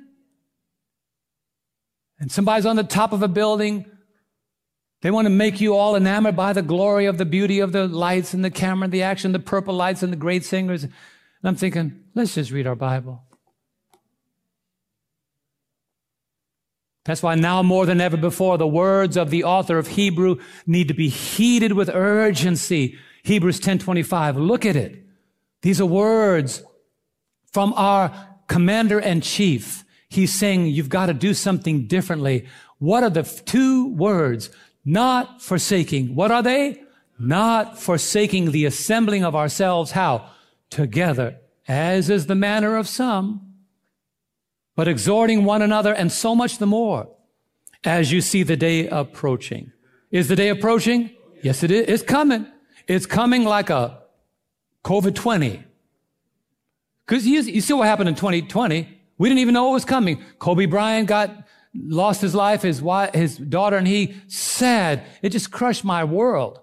A: And somebody's on the top of a building they want to make you all enamored by the glory of the beauty of the lights and the camera and the action, the purple lights and the great singers. And I'm thinking, let's just read our Bible. That's why now more than ever before, the words of the author of Hebrew need to be heeded with urgency. Hebrews 10:25. Look at it. These are words from our commander in chief. He's saying you've got to do something differently. What are the two words? Not forsaking. What are they? Not forsaking the assembling of ourselves. How? Together, as is the manner of some, but exhorting one another and so much the more as you see the day approaching. Is the day approaching? Yes, it is. It's coming. It's coming like a COVID 20. Because you, you see what happened in 2020. We didn't even know it was coming. Kobe Bryant got lost his life, his wife, his daughter and he, sad. It just crushed my world.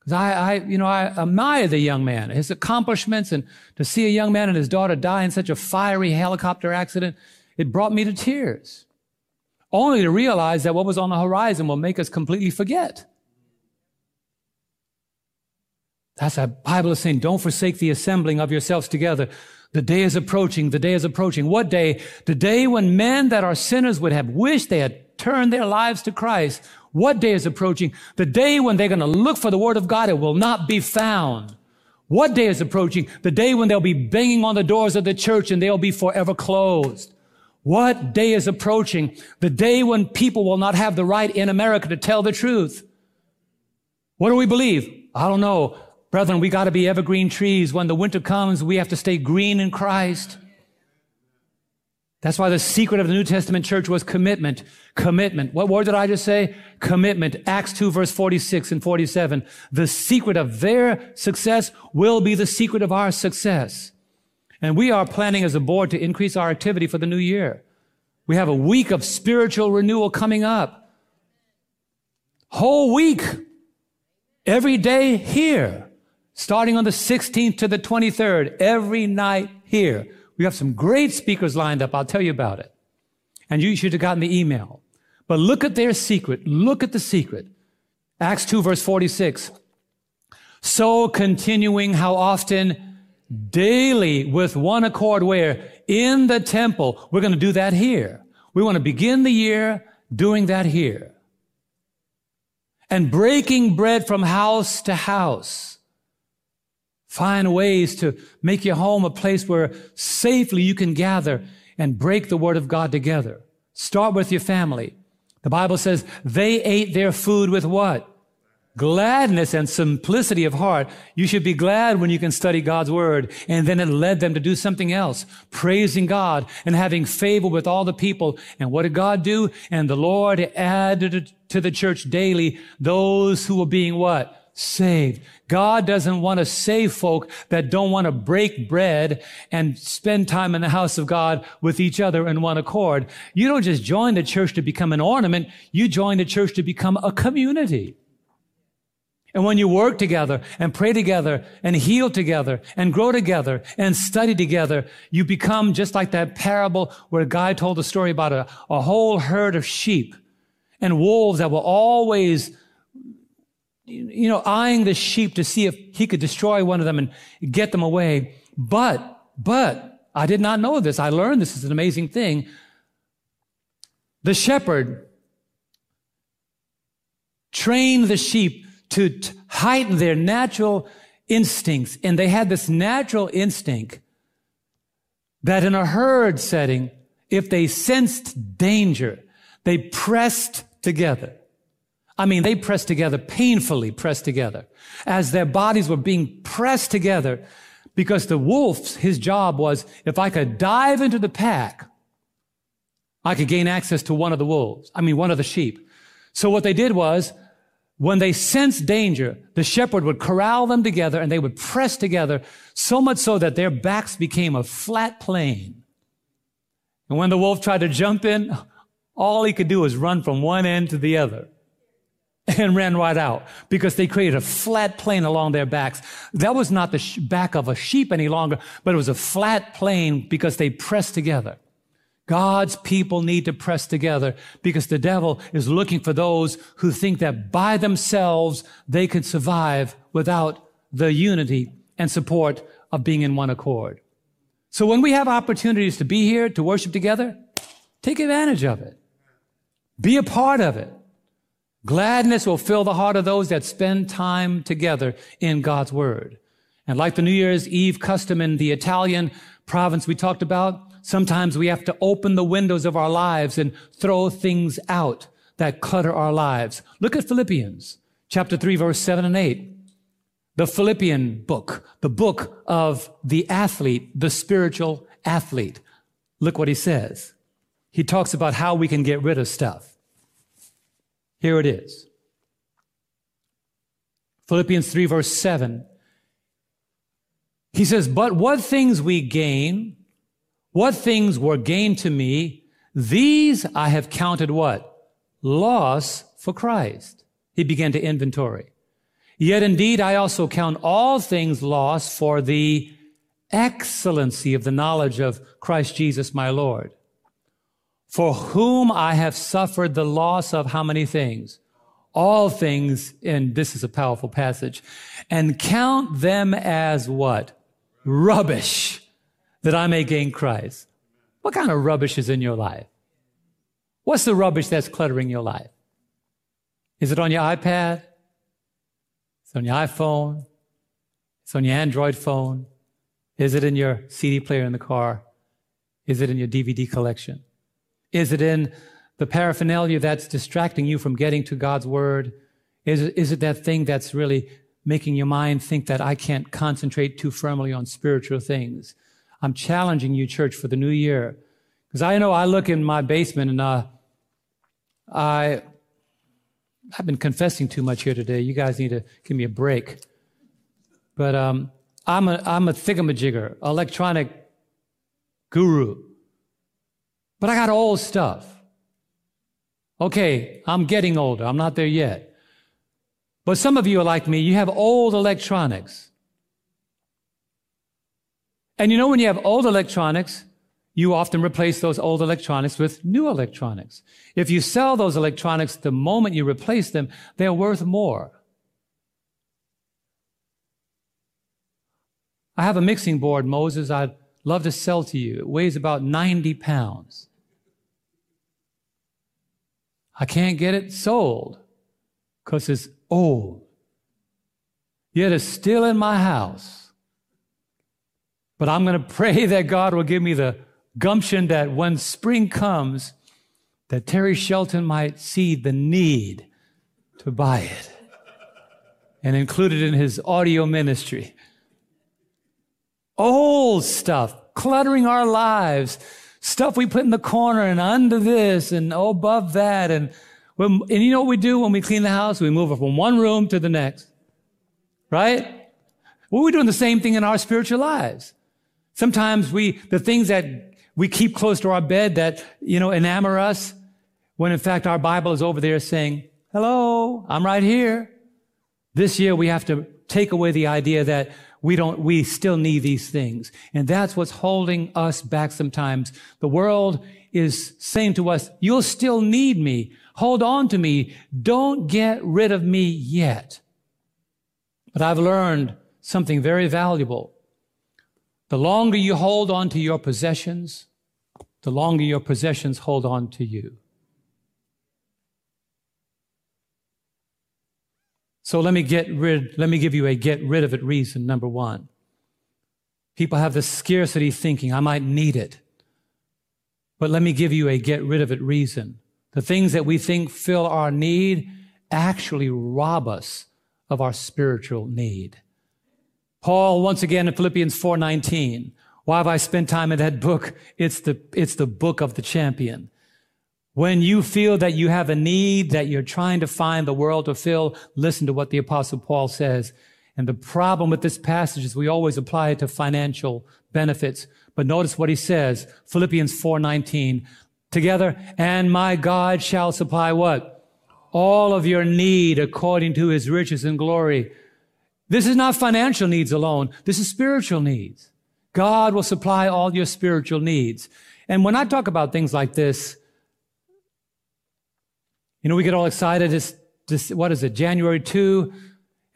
A: Because I, I, you know, I admire the young man, his accomplishments, and to see a young man and his daughter die in such a fiery helicopter accident, it brought me to tears. Only to realize that what was on the horizon will make us completely forget. That's a Bible is saying, don't forsake the assembling of yourselves together. The day is approaching. The day is approaching. What day? The day when men that are sinners would have wished they had turned their lives to Christ. What day is approaching? The day when they're going to look for the word of God. It will not be found. What day is approaching? The day when they'll be banging on the doors of the church and they'll be forever closed. What day is approaching? The day when people will not have the right in America to tell the truth. What do we believe? I don't know. Brethren, we got to be evergreen trees. When the winter comes, we have to stay green in Christ. That's why the secret of the New Testament church was commitment. Commitment. What word did I just say? Commitment. Acts 2 verse 46 and 47. The secret of their success will be the secret of our success. And we are planning as a board to increase our activity for the new year. We have a week of spiritual renewal coming up. Whole week. Every day here starting on the 16th to the 23rd, every night here. We have some great speakers lined up. I'll tell you about it. And you should have gotten the email. But look at their secret. Look at the secret. Acts 2 verse 46. So continuing how often daily with one accord where in the temple. We're going to do that here. We want to begin the year doing that here. And breaking bread from house to house. Find ways to make your home a place where safely you can gather and break the word of God together. Start with your family. The Bible says they ate their food with what? Gladness and simplicity of heart. You should be glad when you can study God's word. And then it led them to do something else, praising God and having favor with all the people. And what did God do? And the Lord added to the church daily those who were being what? saved. God doesn't want to save folk that don't want to break bread and spend time in the house of God with each other in one accord. You don't just join the church to become an ornament. You join the church to become a community. And when you work together and pray together and heal together and grow together and study together, you become just like that parable where a guy told a story about a, a whole herd of sheep and wolves that were always you know, eyeing the sheep to see if he could destroy one of them and get them away. But, but, I did not know this. I learned this is an amazing thing. The shepherd trained the sheep to t- heighten their natural instincts. And they had this natural instinct that in a herd setting, if they sensed danger, they pressed together. I mean, they pressed together, painfully pressed together, as their bodies were being pressed together, because the wolf, his job was, if I could dive into the pack, I could gain access to one of the wolves. I mean, one of the sheep. So what they did was, when they sensed danger, the shepherd would corral them together and they would press together so much so that their backs became a flat plane. And when the wolf tried to jump in, all he could do was run from one end to the other and ran right out because they created a flat plane along their backs. That was not the sh- back of a sheep any longer, but it was a flat plane because they pressed together. God's people need to press together because the devil is looking for those who think that by themselves they can survive without the unity and support of being in one accord. So when we have opportunities to be here, to worship together, take advantage of it. Be a part of it. Gladness will fill the heart of those that spend time together in God's word. And like the New Year's Eve custom in the Italian province we talked about, Sometimes we have to open the windows of our lives and throw things out that clutter our lives. Look at Philippians chapter 3, verse 7 and 8. The Philippian book, the book of the athlete, the spiritual athlete. Look what he says. He talks about how we can get rid of stuff. Here it is. Philippians 3, verse 7. He says, But what things we gain, what things were gained to me, these I have counted what? Loss for Christ. He began to inventory. Yet indeed I also count all things lost for the excellency of the knowledge of Christ Jesus my Lord, for whom I have suffered the loss of how many things? All things, and this is a powerful passage, and count them as what? Rubbish that I may gain Christ. What kind of rubbish is in your life? What's the rubbish that's cluttering your life? Is it on your iPad? It's on your iPhone? It's on your Android phone? Is it in your CD player in the car? Is it in your DVD collection? Is it in the paraphernalia that's distracting you from getting to God's Word? Is it, is it that thing that's really making your mind think that I can't concentrate too firmly on spiritual things? I'm challenging you, church, for the new year. Because I know I look in my basement and uh, I, I've been confessing too much here today. You guys need to give me a break. But um, I'm, a, I'm a thingamajigger, electronic guru. But I got old stuff. Okay, I'm getting older. I'm not there yet. But some of you are like me. You have old electronics. And you know, when you have old electronics, you often replace those old electronics with new electronics. If you sell those electronics the moment you replace them, they're worth more. I have a mixing board, Moses, I'd love to sell to you. It weighs about 90 pounds. I can't get it sold because it's old. Yet it's still in my house. But I'm going to pray that God will give me the gumption that when spring comes, that Terry Shelton might see the need to buy it and include it in his audio ministry. Old stuff, cluttering our lives, stuff we put in the corner and under this and above that. And, when, and you know what we do when we clean the house? We move it from one room to the next. Right? Well, we're doing the same thing in our spiritual lives. Sometimes we, the things that we keep close to our bed that, you know, enamor us, when in fact our Bible is over there saying, hello, I'm right here. This year we have to take away the idea that we don't, we still need these things. And that's what's holding us back sometimes. The world is saying to us, you'll still need me. Hold on to me. Don't get rid of me yet. But I've learned something very valuable. The longer you hold on to your possessions, the longer your possessions hold on to you. So let me get rid, let me give you a get rid of it reason. Number one. People have this scarcity thinking, I might need it. But let me give you a get rid of it reason. The things that we think fill our need actually rob us of our spiritual need. Paul, once again in Philippians 4:19, why have I spent time in that book? It's the, it's the book of the champion. When you feel that you have a need that you're trying to find the world to fill, listen to what the apostle Paul says. And the problem with this passage is we always apply it to financial benefits. But notice what he says, Philippians 4:19, together, and my God shall supply what? All of your need according to his riches and glory. This is not financial needs alone. This is spiritual needs. God will supply all your spiritual needs. And when I talk about things like this, you know, we get all excited. This, this, what is it, January 2,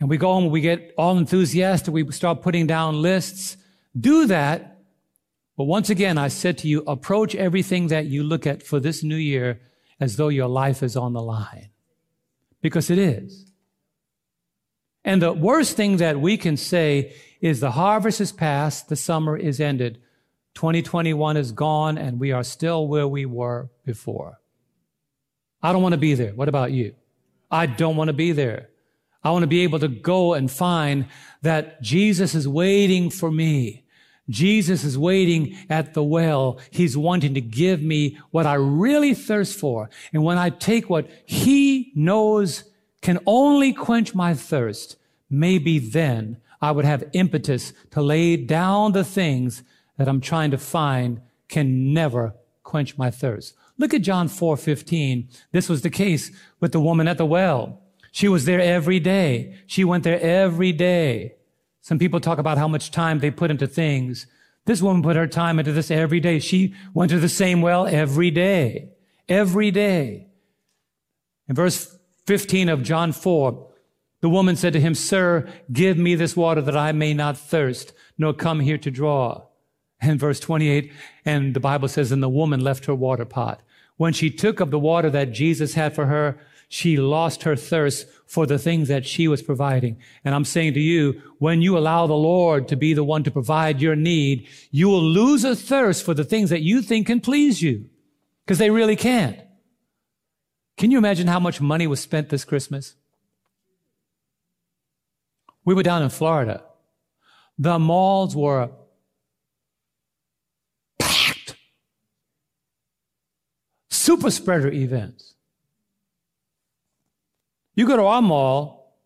A: and we go and we get all enthusiastic, we start putting down lists. Do that. But once again, I said to you, approach everything that you look at for this new year as though your life is on the line. Because it is. And the worst thing that we can say is the harvest is past, the summer is ended. 2021 is gone, and we are still where we were before. I don't want to be there. What about you? I don't want to be there. I want to be able to go and find that Jesus is waiting for me. Jesus is waiting at the well. He's wanting to give me what I really thirst for. And when I take what he knows can only quench my thirst, maybe then I would have impetus to lay down the things that I'm trying to find can never quench my thirst. Look at John 4:15. This was the case with the woman at the well. She was there every day. She went there every day. Some people talk about how much time they put into things. This woman put her time into this every day. She went to the same well every day. Every day. In verse 15 of John 4, the woman said to him, Sir, give me this water that I may not thirst, nor come here to draw. And verse 28, and the Bible says, and the woman left her water pot. When she took of the water that Jesus had for her, she lost her thirst for the things that she was providing. And I'm saying to you, when you allow the Lord to be the one to provide your need, you will lose a thirst for the things that you think can please you. Because they really can't. Can you imagine how much money was spent this Christmas? We were down in Florida. The malls were super spreader events. You go to our mall,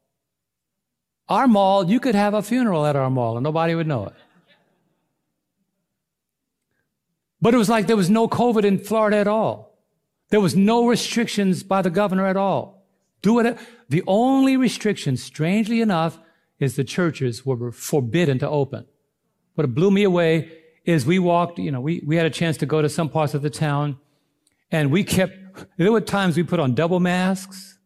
A: our mall, you could have a funeral at our mall and nobody would know it. But it was like there was no COVID in Florida at all. There was no restrictions by the governor at all. Do it. The only restriction, strangely enough, is the churches were forbidden to open. what blew me away is we walked, you know, we, we had a chance to go to some parts of the town and we kept, there were times we put on double masks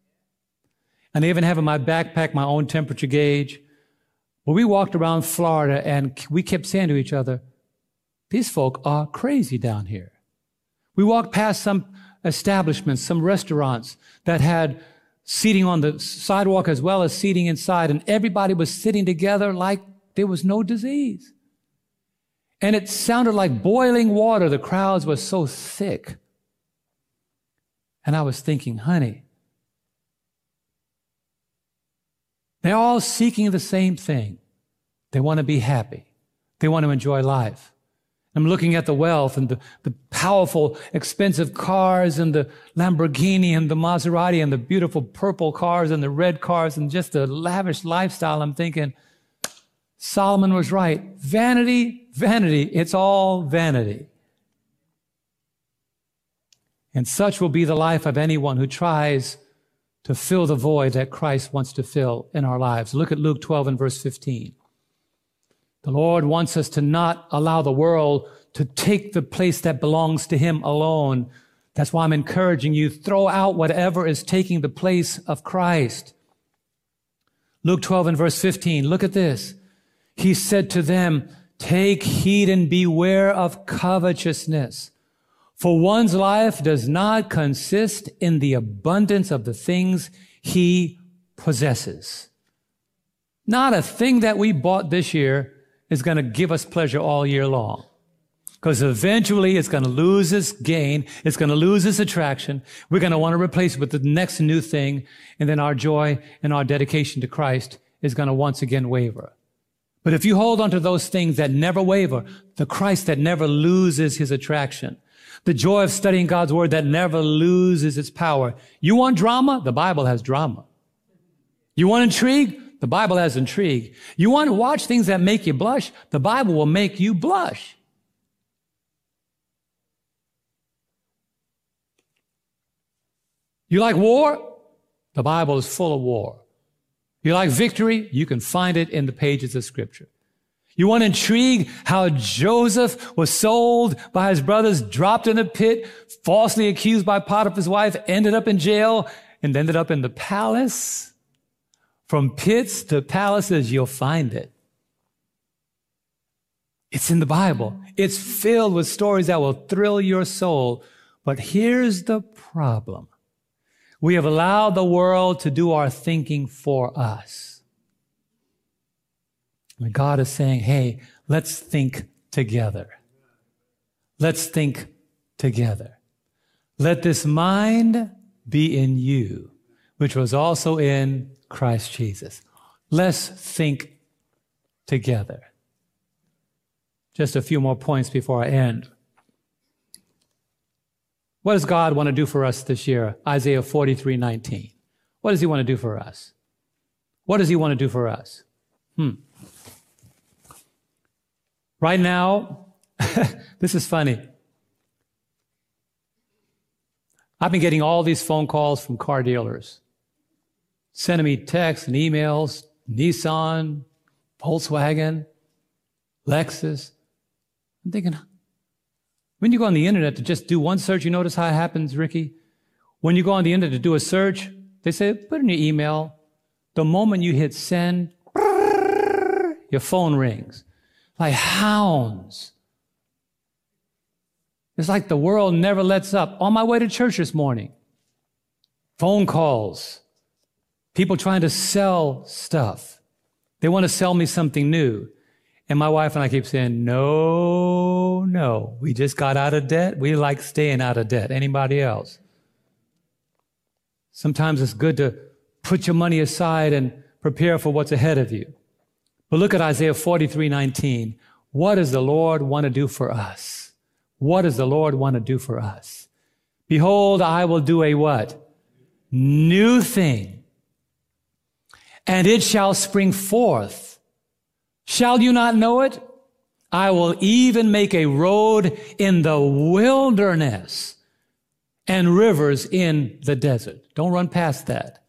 A: and even have in my backpack my own temperature gauge. But we walked around Florida and we kept saying to each other, these folk are crazy down here. We walked past some establishments, some restaurants that had seating on the sidewalk as well as seating inside, and everybody was sitting together like there was no disease. And it sounded like boiling water. The crowds were so thick. And I was thinking, honey, they're all seeking the same thing. They want to be happy. They want to enjoy life. I'm looking at the wealth and the, the powerful, expensive cars and the Lamborghini and the Maserati and the beautiful purple cars and the red cars and just the lavish lifestyle. I'm thinking, Solomon was right. Vanity, vanity, it's all vanity. And such will be the life of anyone who tries to fill the void that Christ wants to fill in our lives. Look at Luke 12 and verse 15. The Lord wants us to not allow the world to take the place that belongs to Him alone. That's why I'm encouraging you, throw out whatever is taking the place of Christ. Luke 12 and verse 15, look at this. He said to them, Take heed and beware of covetousness. For one's life does not consist in the abundance of the things he possesses. Not a thing that we bought this year is going to give us pleasure all year long. Because eventually it's going to lose its gain. It's going to lose its attraction. We're going to want to replace it with the next new thing. And then our joy and our dedication to Christ is going to once again waver. But if you hold on to those things that never waver, the Christ that never loses his attraction, the joy of studying God's word that never loses its power. You want drama? The Bible has drama. You want intrigue? The Bible has intrigue. You want to watch things that make you blush? The Bible will make you blush. You like war? The Bible is full of war. You like victory? You can find it in the pages of scripture. You want intrigue how Joseph was sold by his brothers, dropped in a pit, falsely accused by Potiphar's wife, ended up in jail, and ended up in the palace? From pits to palaces, you'll find it. It's in the Bible. It's filled with stories that will thrill your soul. But here's the problem. We have allowed the world to do our thinking for us. And God is saying, hey, let's think together. Let's think together. Let this mind be in you, which was also in Christ Jesus. Let's think together. Just a few more points before I end. What does God want to do for us this year? Isaiah 43 19. What does He want to do for us? What does He want to do for us? Hmm. Right now, this is funny. I've been getting all these phone calls from car dealers, sending me texts and emails, Nissan, Volkswagen, Lexus. I'm thinking, when you go on the internet to just do one search, you notice how it happens, Ricky? When you go on the internet to do a search, they say, put in your email. The moment you hit send, your phone rings like hounds. It's like the world never lets up. On my way to church this morning, phone calls, people trying to sell stuff. They want to sell me something new. And my wife and I keep saying, no, no, we just got out of debt. We like staying out of debt. Anybody else? Sometimes it's good to put your money aside and prepare for what's ahead of you. But look at Isaiah 43 19. What does the Lord want to do for us? What does the Lord want to do for us? Behold, I will do a what? New thing. And it shall spring forth. Shall you not know it? I will even make a road in the wilderness and rivers in the desert. Don't run past that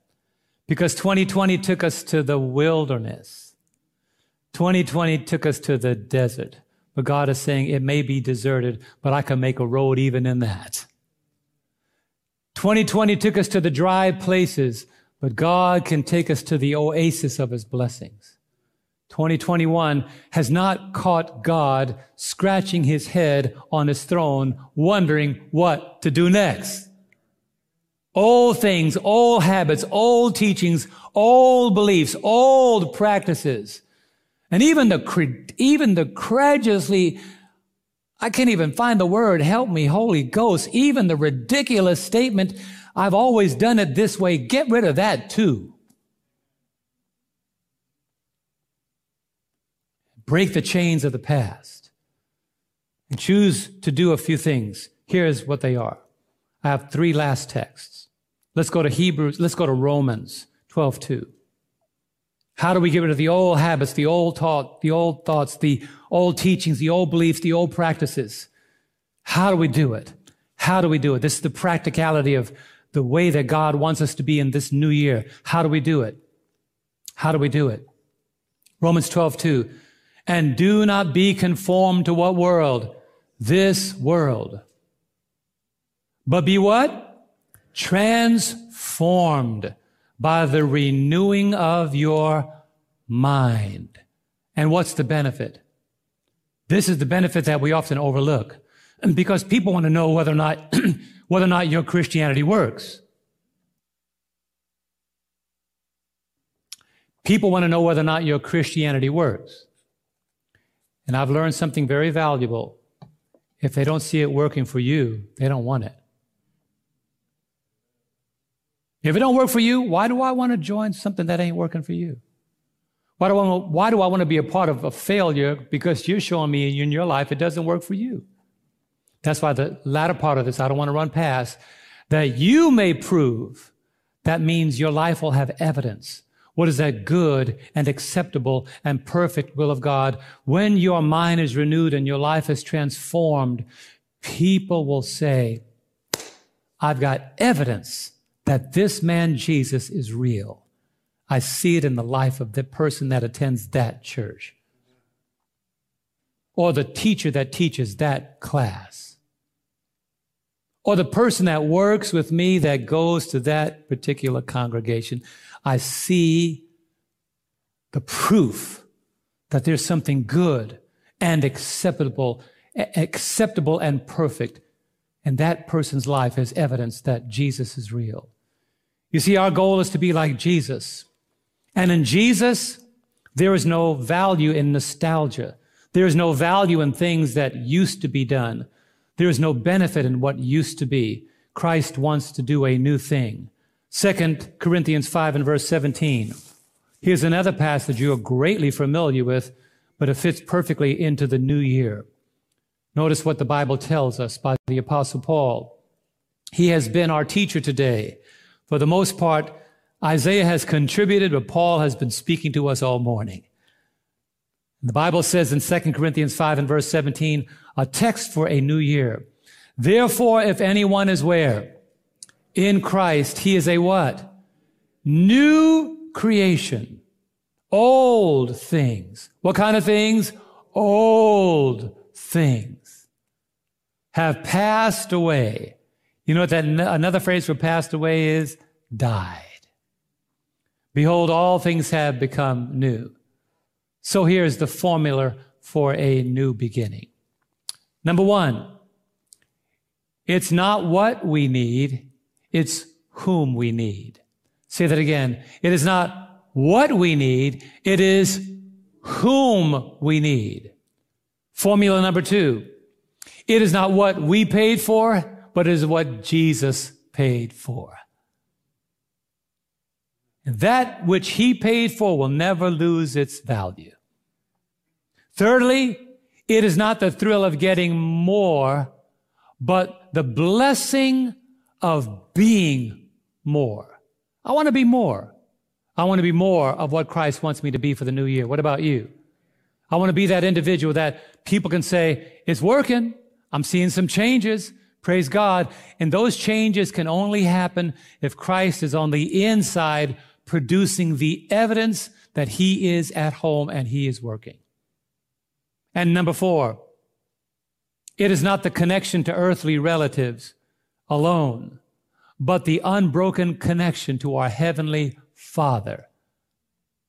A: because 2020 took us to the wilderness. 2020 took us to the desert. But God is saying it may be deserted, but I can make a road even in that. 2020 took us to the dry places, but God can take us to the oasis of his blessings. 2021 has not caught God scratching his head on his throne, wondering what to do next. Old things, old habits, old teachings, old beliefs, old practices, and even the, even the credulously, I can't even find the word, help me, Holy Ghost, even the ridiculous statement, I've always done it this way, get rid of that too. Break the chains of the past and choose to do a few things. Here's what they are. I have three last texts. Let's go to Hebrews, let's go to Romans 12, 2. How do we get rid of the old habits, the old thought, the old thoughts, the old teachings, the old beliefs, the old practices? How do we do it? How do we do it? This is the practicality of the way that God wants us to be in this new year. How do we do it? How do we do it? Romans 12, 2. And do not be conformed to what world? This world. But be what? Transformed by the renewing of your mind. And what's the benefit? This is the benefit that we often overlook because people want to know whether or not, whether or not your Christianity works. People want to know whether or not your Christianity works. And I've learned something very valuable. If they don't see it working for you, they don't want it. If it don't work for you, why do I want to join something that ain't working for you? Why do I want, why do I want to be a part of a failure because you're showing me in your life it doesn't work for you? That's why the latter part of this I don't want to run past that you may prove. That means your life will have evidence. What is that good and acceptable and perfect will of God? When your mind is renewed and your life is transformed, people will say, I've got evidence that this man Jesus is real. I see it in the life of the person that attends that church or the teacher that teaches that class or the person that works with me that goes to that particular congregation. I see the proof that there's something good and acceptable, acceptable and perfect. And that person's life is evidence that Jesus is real. You see, our goal is to be like Jesus. And in Jesus, there is no value in nostalgia. There is no value in things that used to be done. There is no benefit in what used to be. Christ wants to do a new thing. Second Corinthians 5 and verse 17. Here's another passage you are greatly familiar with, but it fits perfectly into the new year. Notice what the Bible tells us by the apostle Paul. He has been our teacher today. For the most part, Isaiah has contributed, but Paul has been speaking to us all morning. The Bible says in 2 Corinthians 5 and verse 17, a text for a new year. Therefore, if anyone is where? In Christ, he is a what? New creation. Old things. What kind of things? Old things have passed away. You know what that another phrase for passed away is? Died. Behold, all things have become new. So here's the formula for a new beginning. Number one, it's not what we need, it's whom we need. Say that again. It is not what we need, it is whom we need. Formula number two. It is not what we paid for, but is what Jesus paid for. That which he paid for will never lose its value. Thirdly, it is not the thrill of getting more, but the blessing of being more. I want to be more. I want to be more of what Christ wants me to be for the new year. What about you? I want to be that individual that people can say, it's working. I'm seeing some changes. Praise God. And those changes can only happen if Christ is on the inside producing the evidence that he is at home and he is working. And number four, it is not the connection to earthly relatives alone, but the unbroken connection to our heavenly Father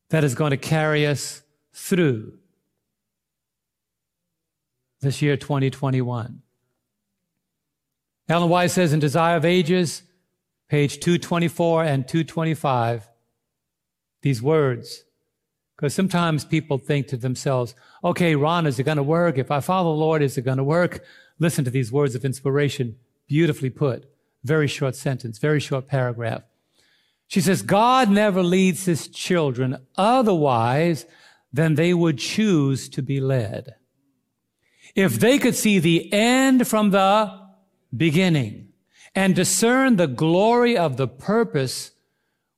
A: that is going to carry us through this year 2021. Ellen White says in Desire of Ages, page 224 and 225, these words. Because sometimes people think to themselves, okay, Ron, is it going to work? If I follow the Lord, is it going to work? Listen to these words of inspiration, beautifully put. Very short sentence, very short paragraph. She says, God never leads his children otherwise than they would choose to be led. If they could see the end from the beginning and discern the glory of the purpose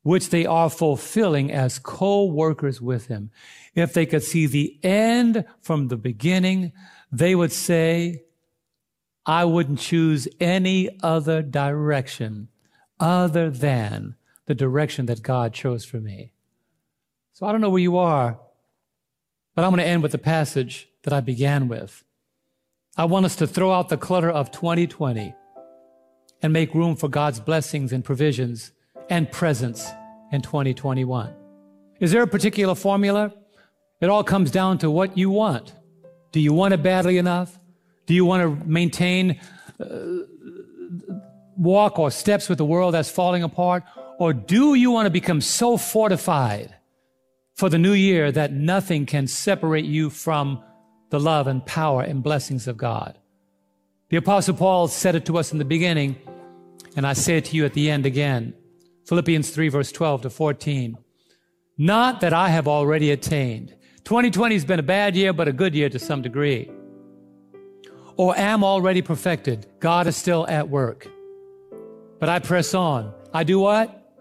A: which they are fulfilling as co-workers with him. If they could see the end from the beginning, they would say, I wouldn't choose any other direction other than the direction that God chose for me. So I don't know where you are, but I'm going to end with the passage that I began with. I want us to throw out the clutter of 2020 and make room for God's blessings and provisions and presence in 2021. Is there a particular formula? It all comes down to what you want. Do you want it badly enough? Do you want to maintain uh, walk or steps with the world that's falling apart? Or do you want to become so fortified for the new year that nothing can separate you from the love and power and blessings of God? The apostle Paul said it to us in the beginning, and I say it to you at the end again. Philippians 3 verse 12 to 14. Not that I have already attained. 2020 has been a bad year, but a good year to some degree. Or am already perfected. God is still at work. But I press on. I do what?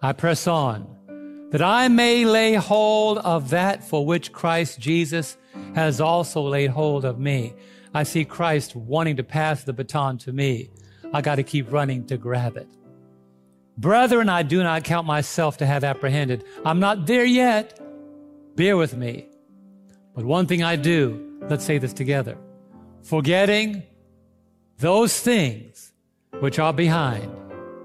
A: I press on. That I may lay hold of that for which Christ Jesus has also laid hold of me. I see Christ wanting to pass the baton to me. I got to keep running to grab it. Brethren, I do not count myself to have apprehended. I'm not there yet. Bear with me. But one thing I do, let's say this together. Forgetting those things which are behind.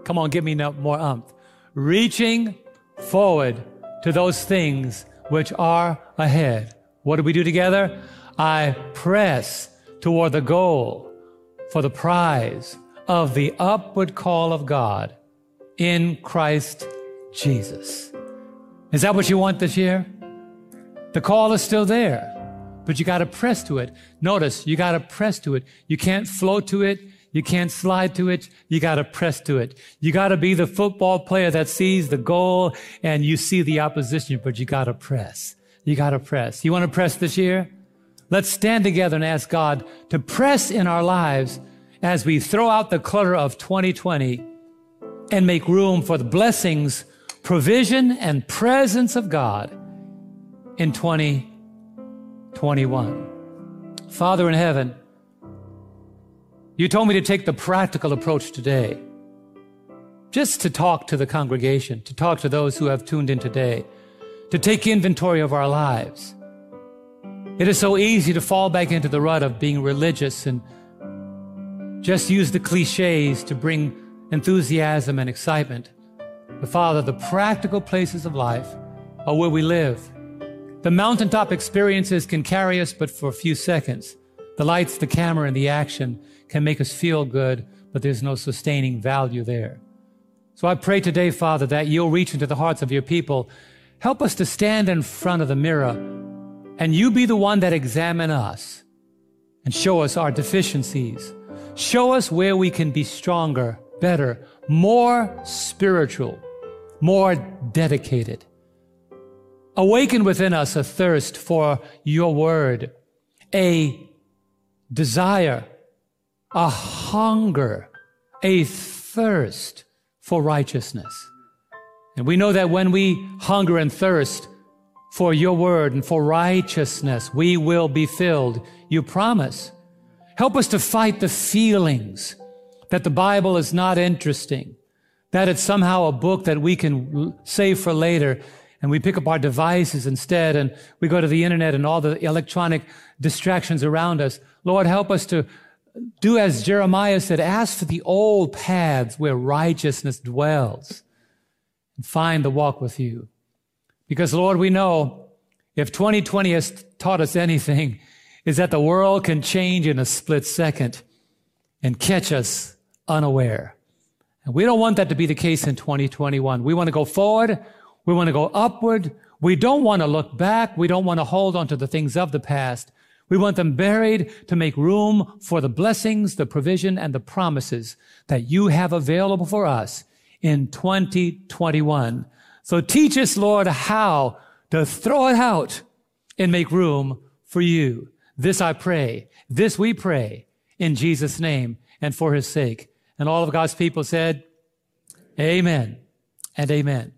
A: Come on, give me no more umph. Reaching forward to those things which are ahead. What do we do together? I press toward the goal for the prize of the upward call of God in Christ Jesus. Is that what you want this year? The call is still there, but you got to press to it. Notice, you got to press to it. You can't float to it. You can't slide to it. You got to press to it. You got to be the football player that sees the goal and you see the opposition, but you got to press. You got to press. You want to press this year? Let's stand together and ask God to press in our lives as we throw out the clutter of 2020 and make room for the blessings, provision, and presence of God in 2021. Father in heaven, you told me to take the practical approach today, just to talk to the congregation, to talk to those who have tuned in today, to take inventory of our lives. It is so easy to fall back into the rut of being religious and just use the cliches to bring enthusiasm and excitement. But Father, the practical places of life are where we live. The mountaintop experiences can carry us but for a few seconds. The lights, the camera, and the action can make us feel good, but there's no sustaining value there. So I pray today, Father, that you'll reach into the hearts of your people. Help us to stand in front of the mirror and you be the one that examine us and show us our deficiencies. Show us where we can be stronger better, more spiritual, more dedicated. Awaken within us a thirst for your word, a desire, a hunger, a thirst for righteousness. And we know that when we hunger and thirst for your word and for righteousness, we will be filled. You promise. Help us to fight the feelings that the Bible is not interesting, that it's somehow a book that we can save for later. And we pick up our devices instead and we go to the internet and all the electronic distractions around us. Lord, help us to do as Jeremiah said, ask for the old paths where righteousness dwells and find the walk with you. Because Lord, we know if 2020 has taught us anything, is that the world can change in a split second and catch us unaware. And we don't want that to be the case in 2021. We want to go forward. We want to go upward. We don't want to look back. We don't want to hold on to the things of the past. We want them buried to make room for the blessings, the provision, and the promises that you have available for us in 2021. So teach us, Lord, how to throw it out and make room for you. This I pray. This we pray in Jesus' name and for his sake. And all of God's people said, Amen and amen.